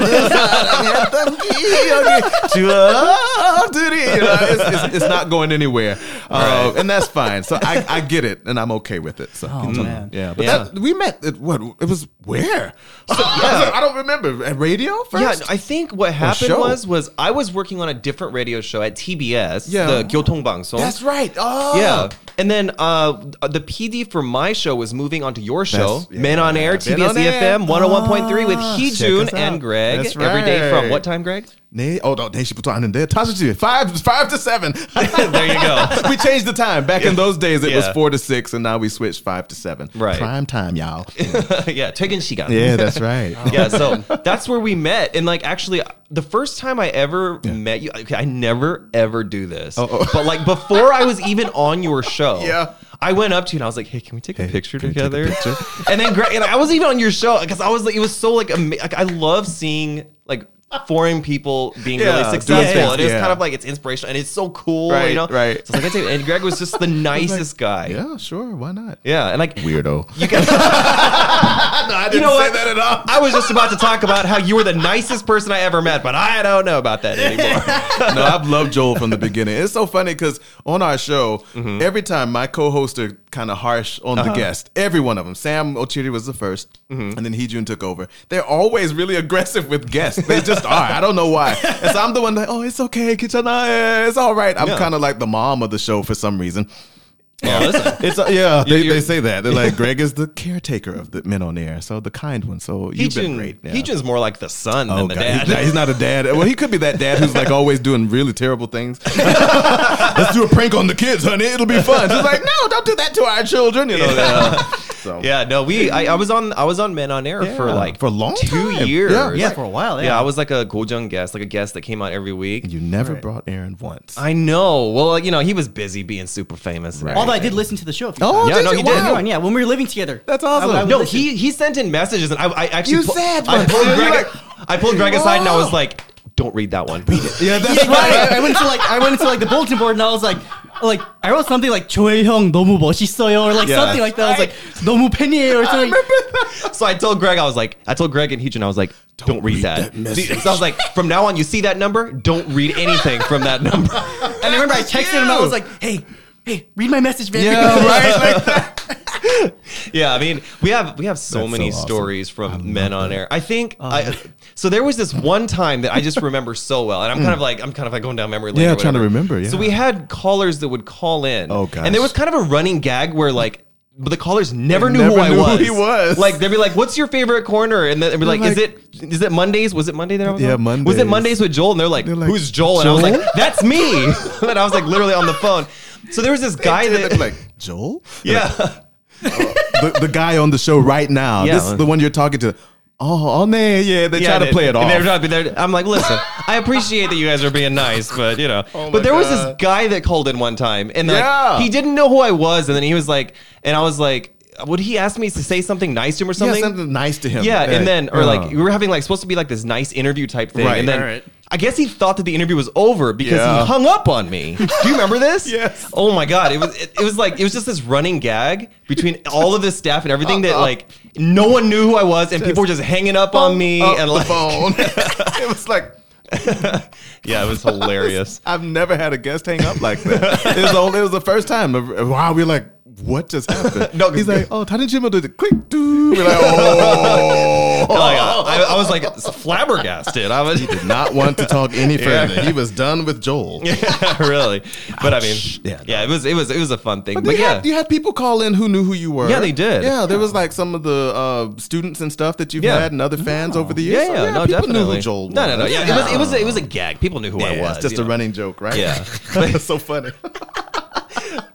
love to the- you know, it's, it's, it's not going anywhere, uh, and that's fine. So I, I get it, and I'm okay with it. So Oh, man. yeah, but Yeah. That, we met. At, what it was where? I don't remember. At radio first. Yeah, I think what happened was was I was working on a different radio show at TBS, Yeah. the Gyeotong Bangsong. that's right. Oh, Yeah, and then uh, the PD for my show was moving on to your show, That's- Men on Air, TBS Men on Air. EFM 101.3 with Ah, Heejun and. Greg That's every day from what time, Greg? 네, oh, no, 내시부터 하는데 다시 five five to seven. there you go. we changed the time. Back in those days, it was Yeah. four to six, and now we switched five to seven. Right. prime time, y'all. yeah, 퇴근 시간. yeah, that's right. yeah, so that's where we met. And like actually the first time I ever met you, okay, I never ever do this. oh. But like before I was even on your show, Yeah. I went up to you and I was like, "Hey, can we take a picture can we take a together?" picture? and then Greg, and I wasn't even on your show because I was like, it was so like, ama- like I love seeing like foreign people being Yeah, really successful. things, and it was yeah. kind of like it's inspirational and it's so cool, Right, you know? right. So like, I take, and Greg was just the nicest guy. Yeah, sure. Why not? Yeah, and like Weirdo. you guys. no, I didn't You know say what? that at all. I was just about to talk about how you were the nicest person I ever met, but I don't know about that anymore. no, I've loved Joel from the beginning. It's so funny because on our show, Mm-hmm. every time my co-hosts are kind of harsh on Uh-huh. the guest, every one of them. Sam Okyere was the 1st Mm-hmm. and then Heejun took over. They're always really aggressive with guests. They just are. I don't know why. And so I'm the one that, oh, it's okay, Kichana, it's all right. I'm Yeah. kind of like the mom of the show for some reason. Yeah, listen. It's uh, yeah, they, they say that. They're like Greg is the caretaker of the men on air, so the kind one. So you've been great. Yeah. Heejun's more like the son Oh, than the God. dad. He's, not, he's not a dad. Well, he could be that dad who's like always doing really terrible things. Let's do a prank on the kids, honey. It'll be fun. She's like, no, don't do that to our children. You know. So yeah, no, we. I, I was on. I was on Men on Air for like for a long two time. years. Yeah, Yeah, for a while. Yeah. Yeah, I was like a Gojung guest, like a guest that came out every week. you never brought Aaron once. I know. Well, you know, he was busy being super famous. Right. Although I did listen to the show. A few Oh. Yeah, did no, you? he did. Wow. Yeah, when we were living together. That's awesome. I- I No, listen. he he sent in messages, and I, I actually You pu- said I pulled Greg. I pulled Greg aside, and I was like, "Don't read that one. Read it." Yeah, that's Yeah, right. I, I went to like I went into like the bulletin board and I was like like I wrote something like 조혜형 너무 멋있어요 or like Yeah. something like that. I was like 너무 팬이에요 or something. So I told Greg, I was like, I told Greg and Heejun, I was like, don't, read, read that. that message. See, so I was like, from now on, you see that number, don't read anything from that number. And I remember I texted him. I was like, hey, hey, read my message, man. Yeah, right. Like that. yeah, I mean, we have we have so That's many so awesome. stories from Men on Air. I think Oh, I. So there was this one time that I just remember so well, and I'm kind of mm. like I'm kind of like going down memory lane. Yeah, trying to remember, yeah. So we had callers that would call in. Oh, And there was kind of a running gag where like. But the callers never knew never who I knew who was. he was. Like they'd be like, "What's your favorite corner?" And then they'd be like, "Is it is it Mondays? Was it Monday that I was Yeah, on? Was it Mondays with Joel?" And they're like, They're like, "Who's Joel?" And I was like, "That's me." and I was like literally on the phone. So there was this guy They that like Joel. yeah. The, the guy on the show right now. Yeah. This is the one you're talking to. Oh, oh, man, yeah. They try to play it and off. they're trying they're- I'm like, listen, I appreciate that you guys are being nice, but you know. Oh but there was this guy that called in one time, and like, he didn't know who I was, and then he was like, and I was like, would he ask me to say something nice to him or yeah, something? something nice to him. Yeah, and then or like uh. we were having like supposed to be like this nice interview type thing, Right. and then Alright. I guess he thought that the interview was over because Yeah. he hung up on me. Do you remember this? Yes. Oh my god, it was it, it was like it was just this running gag between all of this staff and everything that uh-huh. like no one knew who I was and people were just hanging up on me Up and the like phone. it was like yeah, it was hilarious. I've never had a guest hang up like that. it was only it was the first time. Wow, we're like, what just happened? No, he's like, oh, 他的节目都是 click do. We're like, oh. Like, I, I was like flabbergasted. I was Did not want to talk any Yeah. further. He was done with Joel. yeah, really. But I mean, Yeah, yeah, it was it was it was a fun thing. But, But, you, yeah, had, you had people call in who knew who you were. Yeah, they did. Yeah, there was like some of the uh, students and stuff that you've Yeah. had and other fans over the yeah, years. yeah, So, no, people definitely. knew who Joel was. No, no, no. Yeah, it was it was a, it was a gag. People knew who I was. it's just a know. running joke, right? Yeah. That's so funny.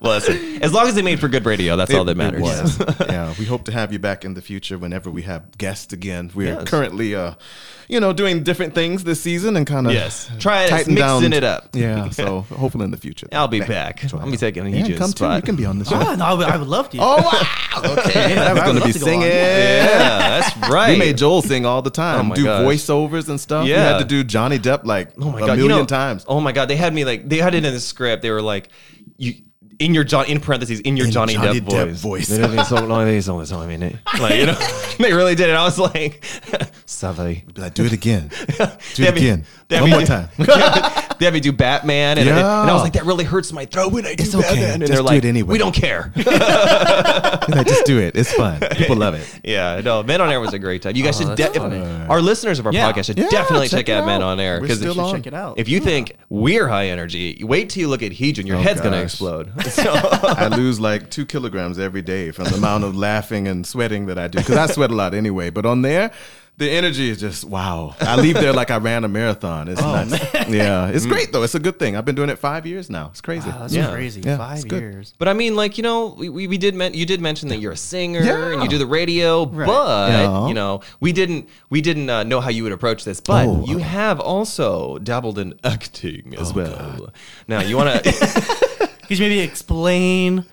Well, listen, as long as they made for good radio, that's all that matters. Was. yeah, we hope to have you back in the future whenever we have guests again. We are Yes. currently, uh, you know, doing different things this season and kind of Yes. Try it, mixing it up. Yeah, so hopefully in the future. I'll be back. I'll be taking a Yeah, huge come too. spot. You can be on the show. Ah, no, I would, I would love to. Oh wow! Okay, Yeah, I I'm gonna be to go singing. Yeah, that's right. We made Joel sing all the time, Oh do gosh. voiceovers and stuff. We Yeah. had to do Johnny Depp like Oh my a god, million you know, times. Oh my god, they had me like they had it in the script. They were like, you in your John in parentheses in your In Johnny, Johnny Depp, Depp voice. voice. They did it so like this all the time, mean it. Like you know, they really did it. I was like, sorry. Be like, do it again. Do it had again. they One me more do- time. They had me do Batman, and, Yeah. and I was like, that really hurts my throat when I do It's okay. Batman. And Just they're do like, it anyway. we don't care. Like, just do it. It's fun. People love it. yeah, no, Men on Air was a great time. You guys should, Oh, de- funny. our listeners of our Yeah. podcast should Yeah, definitely check check, it out Men on Air We're because still on. check it out. if you think we're high energy, wait till you look at Heejun. Your Oh, head's gonna gosh. explode. So- I lose like two kilograms every day from the amount of laughing and sweating that I do because I sweat a lot anyway. But on there, the energy is just wow. I leave there like I ran a marathon. It's Oh, nuts. Yeah, it's great though. It's a good thing. I've been doing it five years now. It's crazy. Wow, that's Yeah. crazy. Yeah, Five good. years. But I mean, like you know, we, we, we did men- you did mention that you're a singer Yeah. and you do the radio, Right. but Yeah. you know, we didn't we didn't uh, know how you would approach this, but Oh. you have also dabbled in acting as Oh, well. Now you want to Could you maybe explain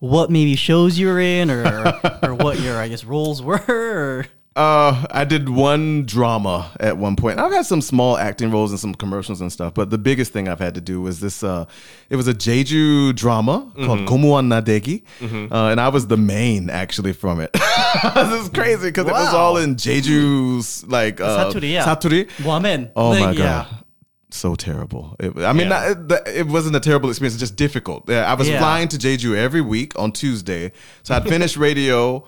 what maybe shows you were in, or or what your I guess roles were? Or, Uh, I did one drama at one point. I've had some small acting roles in some commercials and stuff, but the biggest thing I've had to do was this. Uh, it was a Jeju drama called Komuan Nadegi, uh, and I was the main actually from it. this is crazy because it was all in Jeju's like uh, Saturi, yeah. Saturi. Woman. Oh Like, my yeah. god. So terrible. It, I mean, Yeah. not, it, it wasn't a terrible experience. It's just difficult. Yeah, I was Yeah. flying to Jeju every week on Tuesday, so I'd finish radio,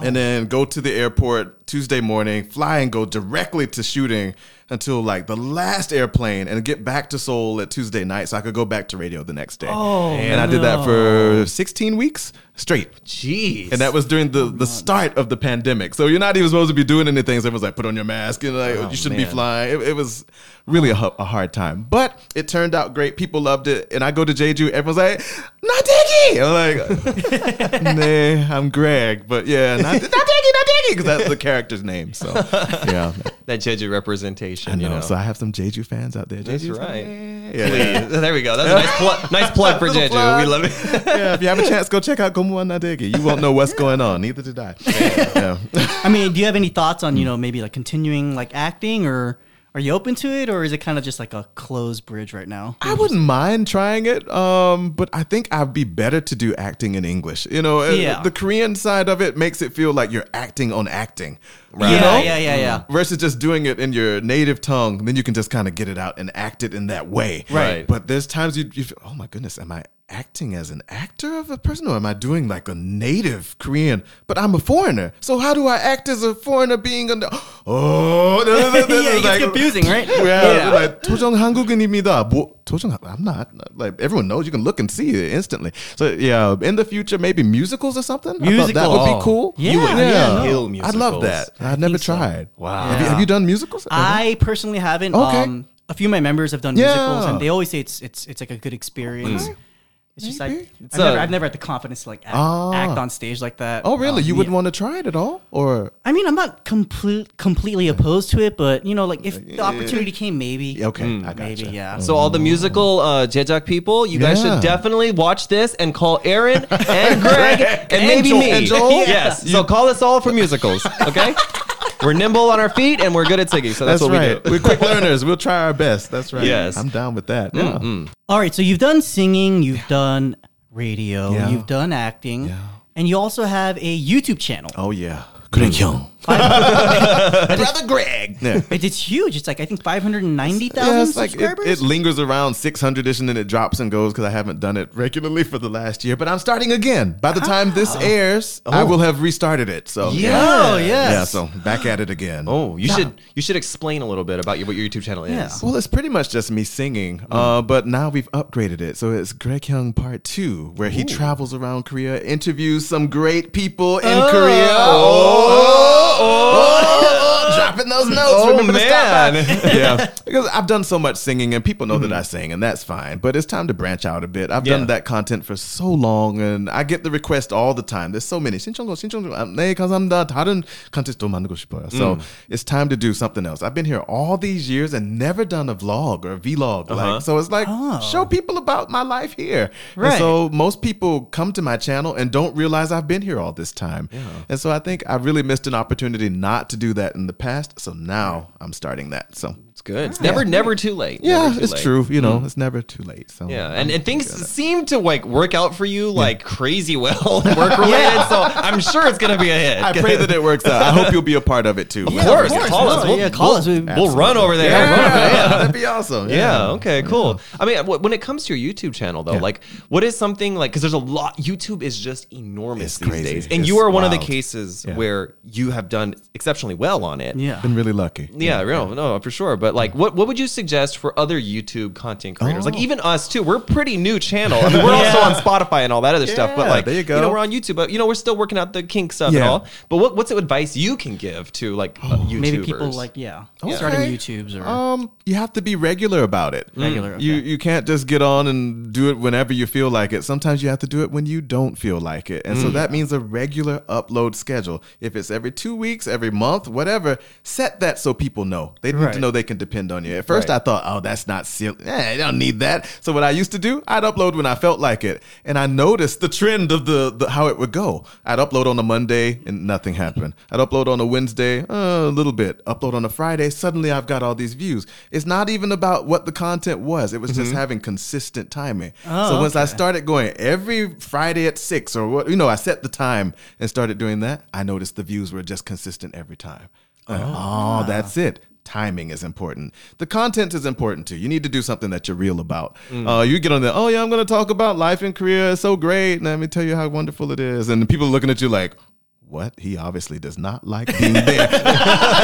and then go to the airport Tuesday morning, fly and go directly to shooting until like the last airplane, and get back to Seoul at Tuesday night, so I could go back to radio the next day. Oh, and I did that for 16 weeks straight. jeez. And that was during the, the start of the pandemic. So you're not even supposed to be doing anything. So everyone's like, put on your mask and like, oh, you shouldn't be flying. It, it was really a, a hard time. But it turned out great. People loved it. And I go to Jeju, everyone's like, not Diggy. I'm like, nah, I'm Greg. But yeah, not, not Diggy, not Diggy. Because that's the character's name. So yeah, that Jeju representation. I know. You know. So I have some Jeju fans out there. That's right. fans. Yeah. Please. There we go. That's a nice plug. Nice plug for Jeju. plug. We love it. yeah, if you have a chance, go check out Gomuan Nadegi. You won't know what's going on. Neither did I. Yeah. I mean, do you have any thoughts on you know maybe like continuing like acting, or are you open to it, or is it kind of just like a closed bridge right now? I wouldn't mind trying it, um, but I think I'd be better to do acting in English. You know, uh, Yeah. the Korean side of it makes it feel like you're acting on acting. Right. You Yeah, know? yeah, yeah, yeah. Versus just doing it in your native tongue, then you can just kind of get it out and act it in that way. Right. But there's times you, you feel, oh my goodness, am I acting as an actor of a person or am I doing like a native Korean? But I'm a foreigner. So how do I act as a foreigner being a, oh, yeah, it gets confusing, right? yeah, Yeah. like 도정 한국인입니다. 뭐, 도정 I'm not. Like everyone knows, you can look and see it instantly. So yeah, in the future, maybe musicals or something. I thought that Musical. would Oh. be cool. Yeah, You would yeah, kill I'd love musicals. that. I've never think so. tried. Wow. Have you, have you done musicals? I personally haven't. Okay. Um, a few of my members have done Yeah. musicals, and they always say it's it's it's like a good experience. It's just like Maybe. I've, It's never, a- I've never had the confidence to like act, Ah. act on stage like that. oh really? Um, you wouldn't yeah. want to try it at all, or I mean, I'm not complete completely opposed to it, but you know, like if the opportunity came, maybe. okay? I got Maybe, yeah. So all the musical uh, Jejak people, you guys Yeah. should definitely watch this and call Aaron and Greg and, maybe Joel. me. And Joel? Yes. So call us all for musicals. Okay. we're nimble on our feet and we're good at singing. So that's, That's, what right. we do. We're quick learners. We'll try our best. That's right. Yes. I'm down with that. Mm, yeah. Mm. All right, so you've done singing, you've done radio, Yeah. you've done acting, Yeah. and you also have a YouTube channel. Oh yeah. Greg Young. Brother Greg. Yeah. It- It's huge. It's like I think 590,000 Yeah, it's like it, subscribers. it lingers around 600 ish and then it drops and goes because I haven't done it regularly for the last year. But I'm starting again. By the time this airs, I will have restarted it. So oh, yes. yeah. So back at it again. Oh, you should you should explain a little bit about your, what your YouTube channel is. Yeah. Well, it's pretty much just me singing, uh, but now we've upgraded it. So it's Greg Young Part 2, where he travels around Korea, interviews some great people in Korea. Oh, oh, oh, dropping those notes. Oh, Remember to stop man. man. yeah, because I've done so much singing, and people know that I sing, and that's fine. But it's time to branch out a bit. I've Yeah. done that content for so long, and I get the request all the time. There's so many. 신청곡, 신청곡. 아, 네, 감사합니다. 다른 컨텐츠도 만들고 싶어요. So it's time to do something else. I've been here all these years and never done a vlog or a vlog. Like, so it's like show people about my life here. And Right. so most people come to my channel and don't realize I've been here all this time. And so I think I really missed an opportunity not to do that in the past. so now I'm starting that. So It's good. It's never, never too late. yeah, Never too it's late. true. You know, mm. it's never too late. So Yeah, and, and things seem to like work out for you like crazy well, work related. So I'm sure it's gonna be a hit. I pray that it works out. I hope you'll be a part of it too. Of course, call us. No, We'll, yeah, call us. We- We'll run over there. Yeah, Run over there. that'd be awesome. Yeah. Okay. Cool. I mean, wh- when it comes to your YouTube channel, though, Yeah. like, what is something like? Because there's a lot. YouTube is just enormous It's these crazy. days, and It's you are one of the wild. cases where you have done exceptionally well on it. Yeah. Been really lucky. Yeah, no, no, for sure. But like, what what would you suggest for other YouTube content creators? Like Oh. even us too. We're a pretty new channel. I mean, we're also on Spotify and all that other stuff. But like, there you go. know, we're on YouTube. But you know, we're still working out the kink stuff and all. But what what's the advice you can give to like uh, YouTubers? Maybe people like yeah, starting YouTubes or Um, you have to be regular about it. Regular, You okay. you can't just get on and do it whenever you feel like it. Sometimes you have to do it when you don't feel like it, and so that means a regular upload schedule. If it's every two weeks, every month, whatever, set that so people know. They need Right. to know they can depend on you. At first, Right. I thought, oh, that's not silly. Eh, I don't need that. So what I used to do, I'd upload when I felt like it, and I noticed the trend of the, the how it would go. I'd upload on a Monday and nothing happened. I'd upload on a Wednesday, uh, a little bit. Upload on a Friday, suddenly I've got all these views. It's not even about what the content was. It was just having consistent timing. Oh, so once I started going every Friday at six or what, you know, I set the time and started doing that. I noticed the views were just consistent every time. Like, oh, that's it. Timing is important. The content is important too. You need to do something that you're real about. Uh, you get on there, oh yeah, I'm going to talk about life in Korea. It's so great. Let me tell you how wonderful it is. And the people are looking at you like, what? He obviously does not like being there.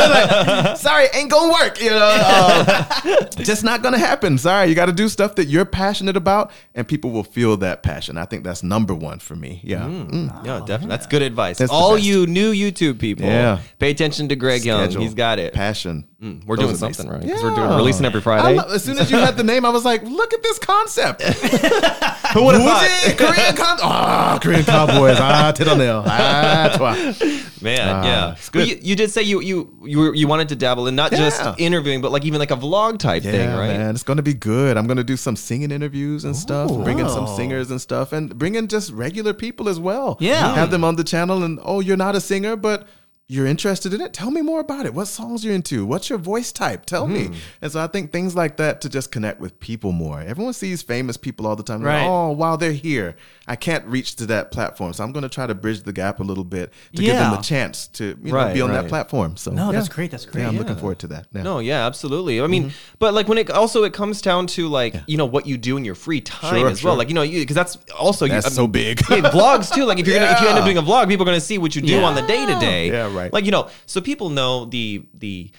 Like, Sorry, ain't gonna work. You know, uh, just not gonna happen. Sorry, you got to do stuff that you're passionate about, and people will feel that passion. I think that's number one for me. Yeah, Mm. Yeah, definitely. That's good advice. That's All you new YouTube people, Yeah. pay attention to Greg Young. He's got it. Passion. We're Those doing something basic. right because we're doing releasing every I Friday. lo- as soon as you had the name, I was like, "Look at this concept." Who would have thought? Korean con- Ah, Korean cowboys. Ah, tiddle Ah, toi. Man, Ah, yeah. good. you, you did say you you you, were, you wanted to dabble in not just interviewing, but like even like a vlog type Yeah, thing, right? man, it's gonna be good. I'm gonna do some singing interviews and stuff, bring in some singers and stuff, and bring in just regular people as well. Yeah. have them on the channel. And oh, you're not a singer, but you're interested in it. Tell me more about it. What songs you're into? What's your voice type? Tell Hmm. me. And so I think things like that to just connect with people more. Everyone sees famous people all the time. They're like, Right. oh, wow, they're here. I can't reach to that platform, so I'm gonna try to bridge the gap a little bit to give them a chance to you know, Right, be on right. that platform. So No, that's great. That's great. Yeah, I'm Yeah. looking forward to that. Yeah. No, yeah, absolutely. I mean, Mm-hmm. but like when it also it comes down to like you know what you do in your free time Sure, as well. Like you know, because that's also you, That's I so mean, big. yeah, vlogs too. Like if you're gonna if you end up doing a vlog, people are gonna see what you do Yeah. on the day to day. Yeah, right. Like you know, so people know the the.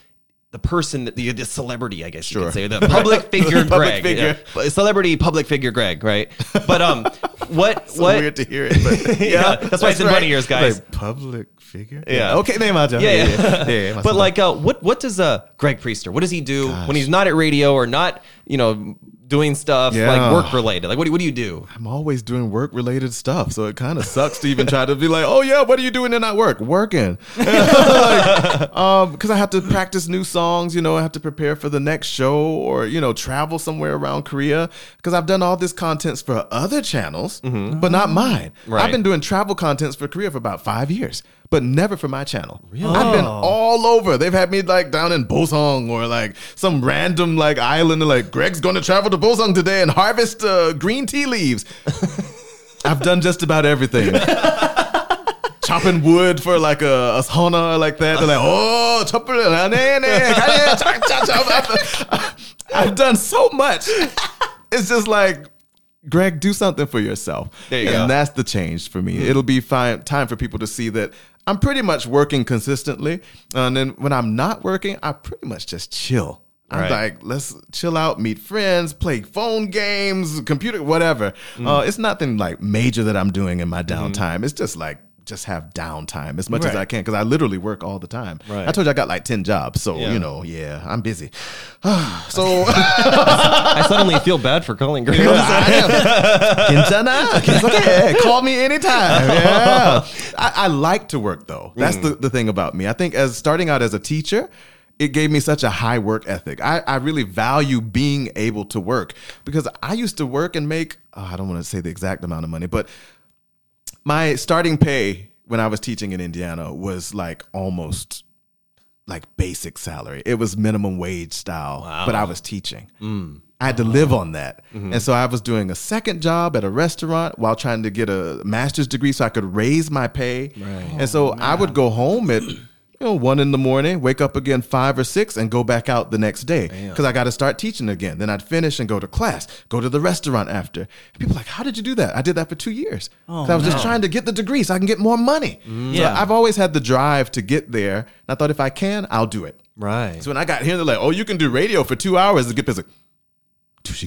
The person, that the, the celebrity, I guess you Sure. could say, the public figure, Public Greg, figure. Yeah. celebrity, public figure, Greg, right? But um, what So what? weird to hear it, but Yeah, that's why it's in bunny ears, guys. Like public figure. Yeah. Okay, name out. Yeah, yeah. yeah. yeah, but like, uh, what what does uh Greg Priester? What does he do when he's not at radio or not, you know, doing stuff Yeah. like work related? Like, what do what do you do? I'm always doing work related stuff, so it kind of sucks to even try to be like, oh yeah, what are you doing in that work? Working, like, um, because I have to practice new songs. You know, I have to prepare for the next show, or you know, travel somewhere around Korea. Because I've done all this contents for other channels, but not mine. Right. I've been doing travel contents for Korea for about five years. But never for my channel. I've been all over. They've had me like down in Boseong or like some random like island. Like Greg's going to travel to Boseong today and harvest uh, green tea leaves. I've done just about everything. Chopping wood for like a, a sauna like that. They're like, oh, chop it, uh, nee, nee, kaya, chop, chop, chop." I've done so much. It's just like, Greg, do something for yourself. There you and go. that's the change for me. It'll be fine, time for people to see that I'm pretty much working consistently. And then when I'm not working, I pretty much just chill. I'm Right. like, let's chill out, meet friends, play phone games, computer, whatever. Uh, it's nothing like major that I'm doing in my downtime. It's just like just have downtime as much right. as I can because I literally work all the time. Right. I told you I got like 10 jobs. So, yeah. you know, yeah, I'm busy. so I suddenly feel bad for calling Green. Quintana, call me anytime. Yeah. I, I, like to work though. That's mm. the, the thing about me. I think as starting out as a teacher, it gave me such a high work ethic. I, I really value being able to work because I used to work and make, oh, I don't want to say the exact amount of money, but my starting pay when I was teaching in Indiana was like almost like basic salary. It was minimum wage style, but I was teaching. Mm. I had to live on that. Mm-hmm. And so I was doing a second job at a restaurant while trying to get a master's degree so I could raise my pay. And so oh, I would go home at you know, one in the morning, wake up again five or six, and go back out the next day because I got to start teaching again. Then I'd finish and go to class, go to the restaurant after. And people like, how did you do that? I did that for two years. Oh, I was just trying to get the degree so I can get more money. Mm. Yeah. I've always had the drive to get there. And I thought if I can, I'll do it. Right. So when I got here, they're like, oh, you can do radio for two hours to get busy.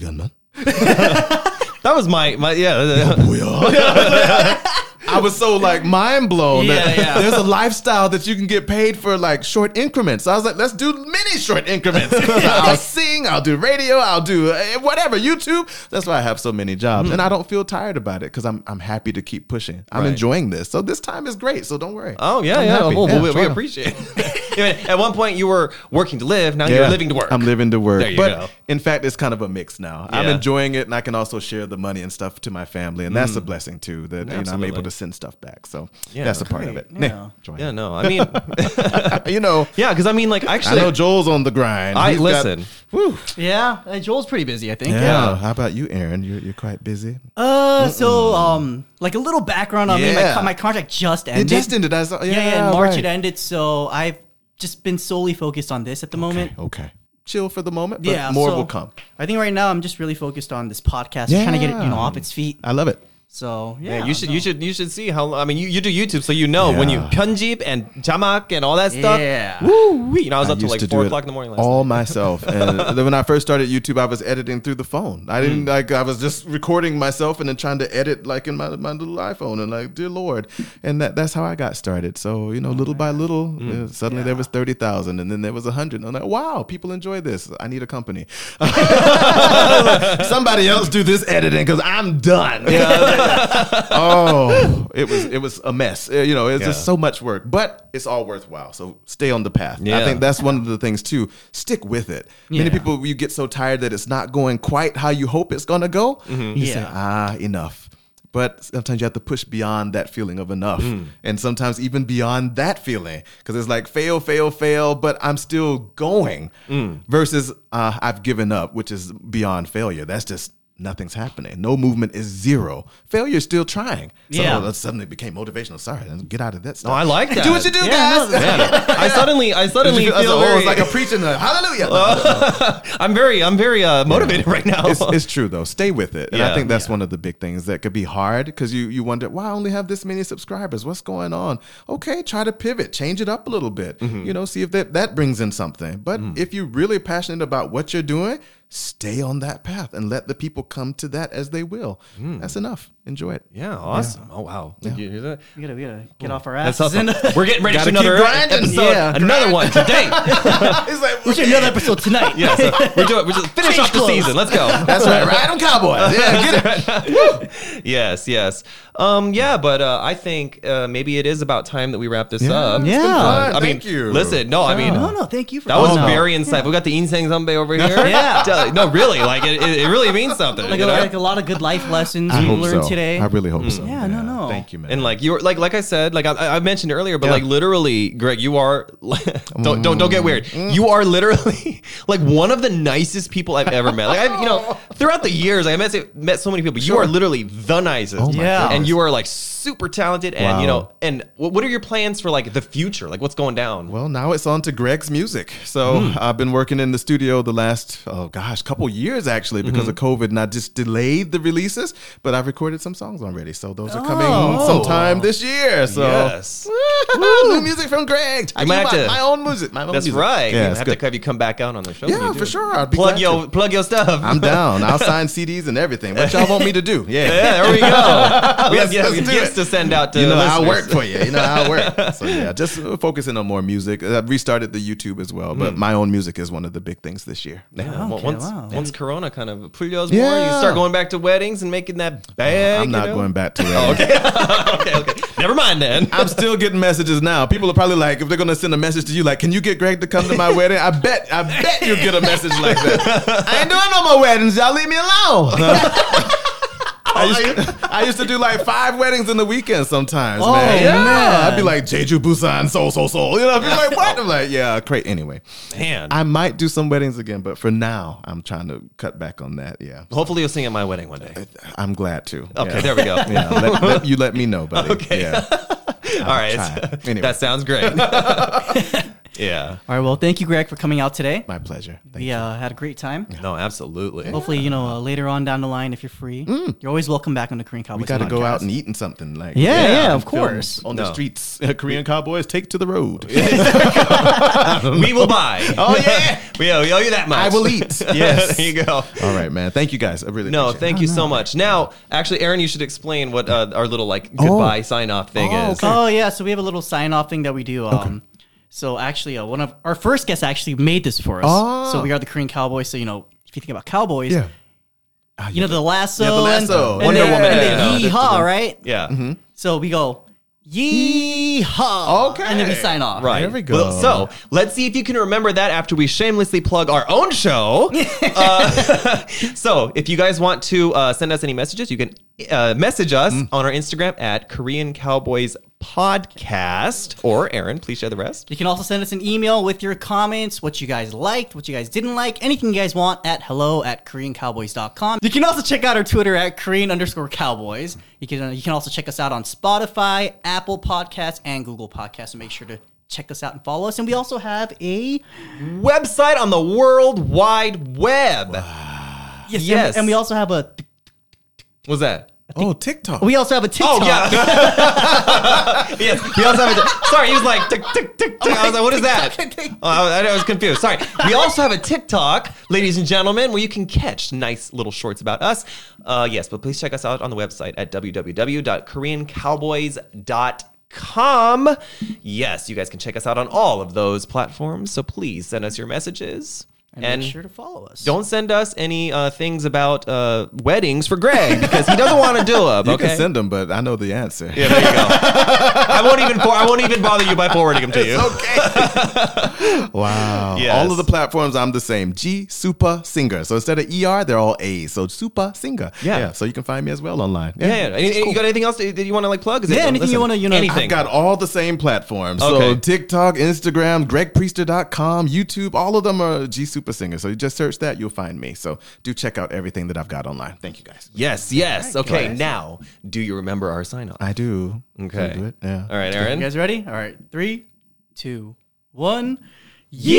gun man. That was my my yeah. I was so like mind blown that Yeah, yeah. there's a lifestyle that you can get paid for like short increments. I was like, let's do many short increments. I'll sing, I'll do radio, I'll do uh, whatever, YouTube. That's why I have so many jobs. And I don't feel tired about it because I'm, I'm happy to keep pushing. I'm Right. enjoying this. So this time is great. So don't worry. Oh yeah, I'm yeah. Well, Yeah, we, we appreciate it. At one point, you were working to live. Now you're living to work. I'm living to work. There you but go. in fact, it's kind of a mix now. I'm enjoying it, and I can also share the money and stuff to my family, and that's a blessing too. That you know, I'm able to send stuff back. So Yeah. that's a part of it. Yeah. Nah, yeah, no. I mean, you know. yeah, because I mean, like, I actually, know Joel's on the grind. I He's got- listen. whew. Yeah, uh, Joel's pretty busy, I think. Yeah. How about you, Aaron? You're, you're quite busy. Uh, so um, like a little background on me. My, Yeah. my contract just ended. It ended. just ended. I saw, yeah, yeah, yeah, in March right. it ended. So I've just been solely focused on this at the moment. Okay. Chill for the moment, but Yeah, more so will come. I think right now I'm just really focused on this podcast, yeah. trying to get it, you know, off its feet. I love it. So yeah, Yeah, you should no. you should you should see how I mean you, you do YouTube so you know when you Yeah. 편집 and jamak and all that stuff. Yeah. Woo you know I was I up till like to four o'clock in the morning last all night. myself. And then when I first started YouTube, I was editing through the phone. I didn't like I was just recording myself and then trying to edit like in my, my little iPhone and like, dear Lord. And that that's how I got started. So, you know, little by little, Hmm. uh, suddenly there was 30,000 and then there was a 100. I'm like, wow, people enjoy this. I need a company. Somebody else do this editing because I'm done. oh, it was it was a mess. Uh, You know, it's just so much work, but it's all worthwhile. So stay on the path. Yeah. I think that's one of the things too. Stick with it. Many people, you get so tired that it's not going quite how you hope it's going to go. You say, Yeah. ah, enough. But sometimes you have to push beyond that feeling of enough, and sometimes even beyond that feeling, because it's like fail, fail, fail, but I'm still going. Versus uh, I've given up, which is beyond failure. That's just nothing's happening. No movement is zero. Failure is still trying. So Yeah. suddenly became motivational. Sorry, get out of that stuff. No, I like that. Do what you do, Yeah, guys. no, Man, I suddenly I suddenly feel oh, very, it's like a preaching. uh, hallelujah. I'm very I'm very uh, motivated right now. it's, it's true though. Stay with it, and Yeah. I think that's one of the big things that could be hard because you you wonder why I only have this many subscribers. What's going on? Okay, try to pivot, change it up a little bit. Mm-hmm. You know, see if that that brings in something. But Mm. if you're really passionate about what you're doing, stay on that path and let the people come to that as they will. That's enough. Enjoy it. Mm. yeah, awesome. Oh wow. Did you hear that? we gotta we gotta get off our That's asses. awesome. and- We're getting ready for Gotta keep another grinding. episode. Yeah. Another one today. It's like we should another episode tonight. yes, we're doing. We're just finish Change off the clothes. season. Let's go. That's right. Ride on Cowboys. Yeah, get it. yes, yes. Um, yeah, but uh, I think uh, maybe it is about time that we wrap this Yeah, up. Yeah. fun. I mean, Thank you. listen, no, I mean, No, no, thank you for that was very insightful. We got the Insang Zambe over here. Yeah. Tell- no, really, like it, it, it really means something. like, you a, know? like a lot of good life lessons I we hope learned so. today. I really hope so. Yeah, no, no. Thank you, man. And like you were like like I said, like I, I mentioned earlier, but Yeah. like literally, Greg, you are don't don't don't get weird. Mm. You are literally like one of the nicest people I've ever met. Like I've you know, throughout the years, I met met so many people. You Sure. are literally the nicest. Oh my Yeah. and you are like super talented. And you know, and what are your plans for like the future? Like what's going down? Well, now it's on to Greg's music. So hmm. I've been working in the studio the last, oh gosh, couple years actually because of mm-hmm. COVID, and I just delayed the releases. But I've recorded some songs already, so those are coming Oh. sometime this year. So Yes. New music from Greg. I might have my, to- my own music. My own That's music. right. Yeah, have good. to have you come back out on the show. Yeah, for sure. I'd Plug your to. plug your stuff. I'm down. I'll sign CDs and everything. What y'all want me to do? Yeah. yeah, there we go. we have, Let's- yeah, let's we have do gifts it. list to send out to you know, I'll listeners. work for you. You know, I'll work. So yeah, just uh, focusing on more music. I've restarted the YouTube as well, but my own music is one of the big things this year. Yeah, well, Okay, once wow. once Corona kind of pulls more, you start going back to weddings and making that bag. I'm not you know? going back to that. okay, okay. Never mind then. I'm still getting messages now. People are probably like, if they're gonna send a message to you, like, "Can you get Greg to come to my wedding?" I bet, I bet you'll get a message like that. I ain't doing no more weddings. Y'all leave me alone. I used, I used to do like five weddings in the weekend sometimes, Oh, man. man. I'd be like Jeju Busan, so so so. You know, I'd be like, what? I'm like, yeah, great. Anyway, Man, I might do some weddings again, but for now, I'm trying to cut back on that. Yeah, hopefully you'll sing at my wedding one day. I'm glad to. Okay, yeah. there we go. Yeah, let, let- you let me know, buddy. Okay. Yeah. All right. Anyway. that sounds great. Yeah. All right. Well, thank you, Greg, for coming out today. My pleasure. Thank We uh, had a great time. No, absolutely. Hopefully, you know, uh, later on down the line, if you're free, you're always welcome back on the Korean Cowboys. We got to go out and eat and something like Yeah, Yeah, yeah, of course. on No. the streets. Korean cowboys take to the road. we will buy. Oh, yeah. we owe, we owe you that much. I will eat. Yes. there you go. All right, man. Thank you guys. I really No, appreciate thank you so much. Now, actually, Aaron, you should explain what uh, our little like goodbye sign off thing Oh, is. okay. Oh yeah, so we have a little sign off thing that we do. Um, so actually, uh, one of our first guests actually made this for us. Oh. So we are the Korean Cowboys. So you know, if you think about cowboys. Yeah. Ah, you know the lasso, Yeah, the lasso. and, and Wonder the, Woman, and the yeah. yeehaw, right? Yeah. Mm-hmm. So we go yeehaw, Okay. and then we sign off. Right. There we go. Well, so let's see if you can remember that after we shamelessly plug our own show. Uh, so if you guys want to uh, send us any messages, you can uh, message us Mm. on our Instagram at Korean Cowboys Podcast. Or Aaron, please share the rest. You can also send us an email with your comments, what you guys liked, what you guys didn't like, anything you guys want at hello at koreancowboys.com. You can also check out our Twitter at Korean underscore cowboys. You can, uh, you can also check us out on Spotify, Apple Podcasts, and Google Podcasts. So make sure to check us out and follow us. And we also have a Website on the World Wide Web. yes, and- Yes. and, we also have a What's that? Oh, TikTok. we also have a TikTok. Oh yeah. yes. We also have a. Sorry, he was like tick tick tick tick. I was like, what is that? Oh, I, I was confused. Sorry. We also have a TikTok, ladies and gentlemen, where you can catch nice little shorts about us. Uh, yes, but please check us out on the website at www.koreancowboys.com. Yes, you guys can check us out on all of those platforms. So please send us your messages. And, And, make sure to follow us. don't send us any uh, things about uh, weddings for Greg because he doesn't want to do them. you Okay. can send them, but I know the answer. Yeah, there you go. I won't even. I won't even bother you by forwarding them to you. Okay. wow. Yes. All of the platforms, I'm the same. G Super Singer. So instead of ER, they're all A's. So Super Singer. Yeah. So you can find me as well online. Yeah, yeah. Any- any- You got anything else that that you want to like plug? Is it- Yeah, anything you wanna, you know- anything. I've got all the same platforms. So Okay. TikTok, Instagram, gregpriester.com, YouTube, all of them are G Super Singer. So you just search that, you'll find me. So do check out everything that I've got online. Thank you guys. yes, yes. Okay, guys. now do you remember our sign off? I do. Okay. I'll do it. Yeah. All right, Aaron. You guys ready? All right, three, two, one. Yeehaw!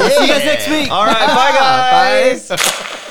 See you guys next week. All right, bye guys.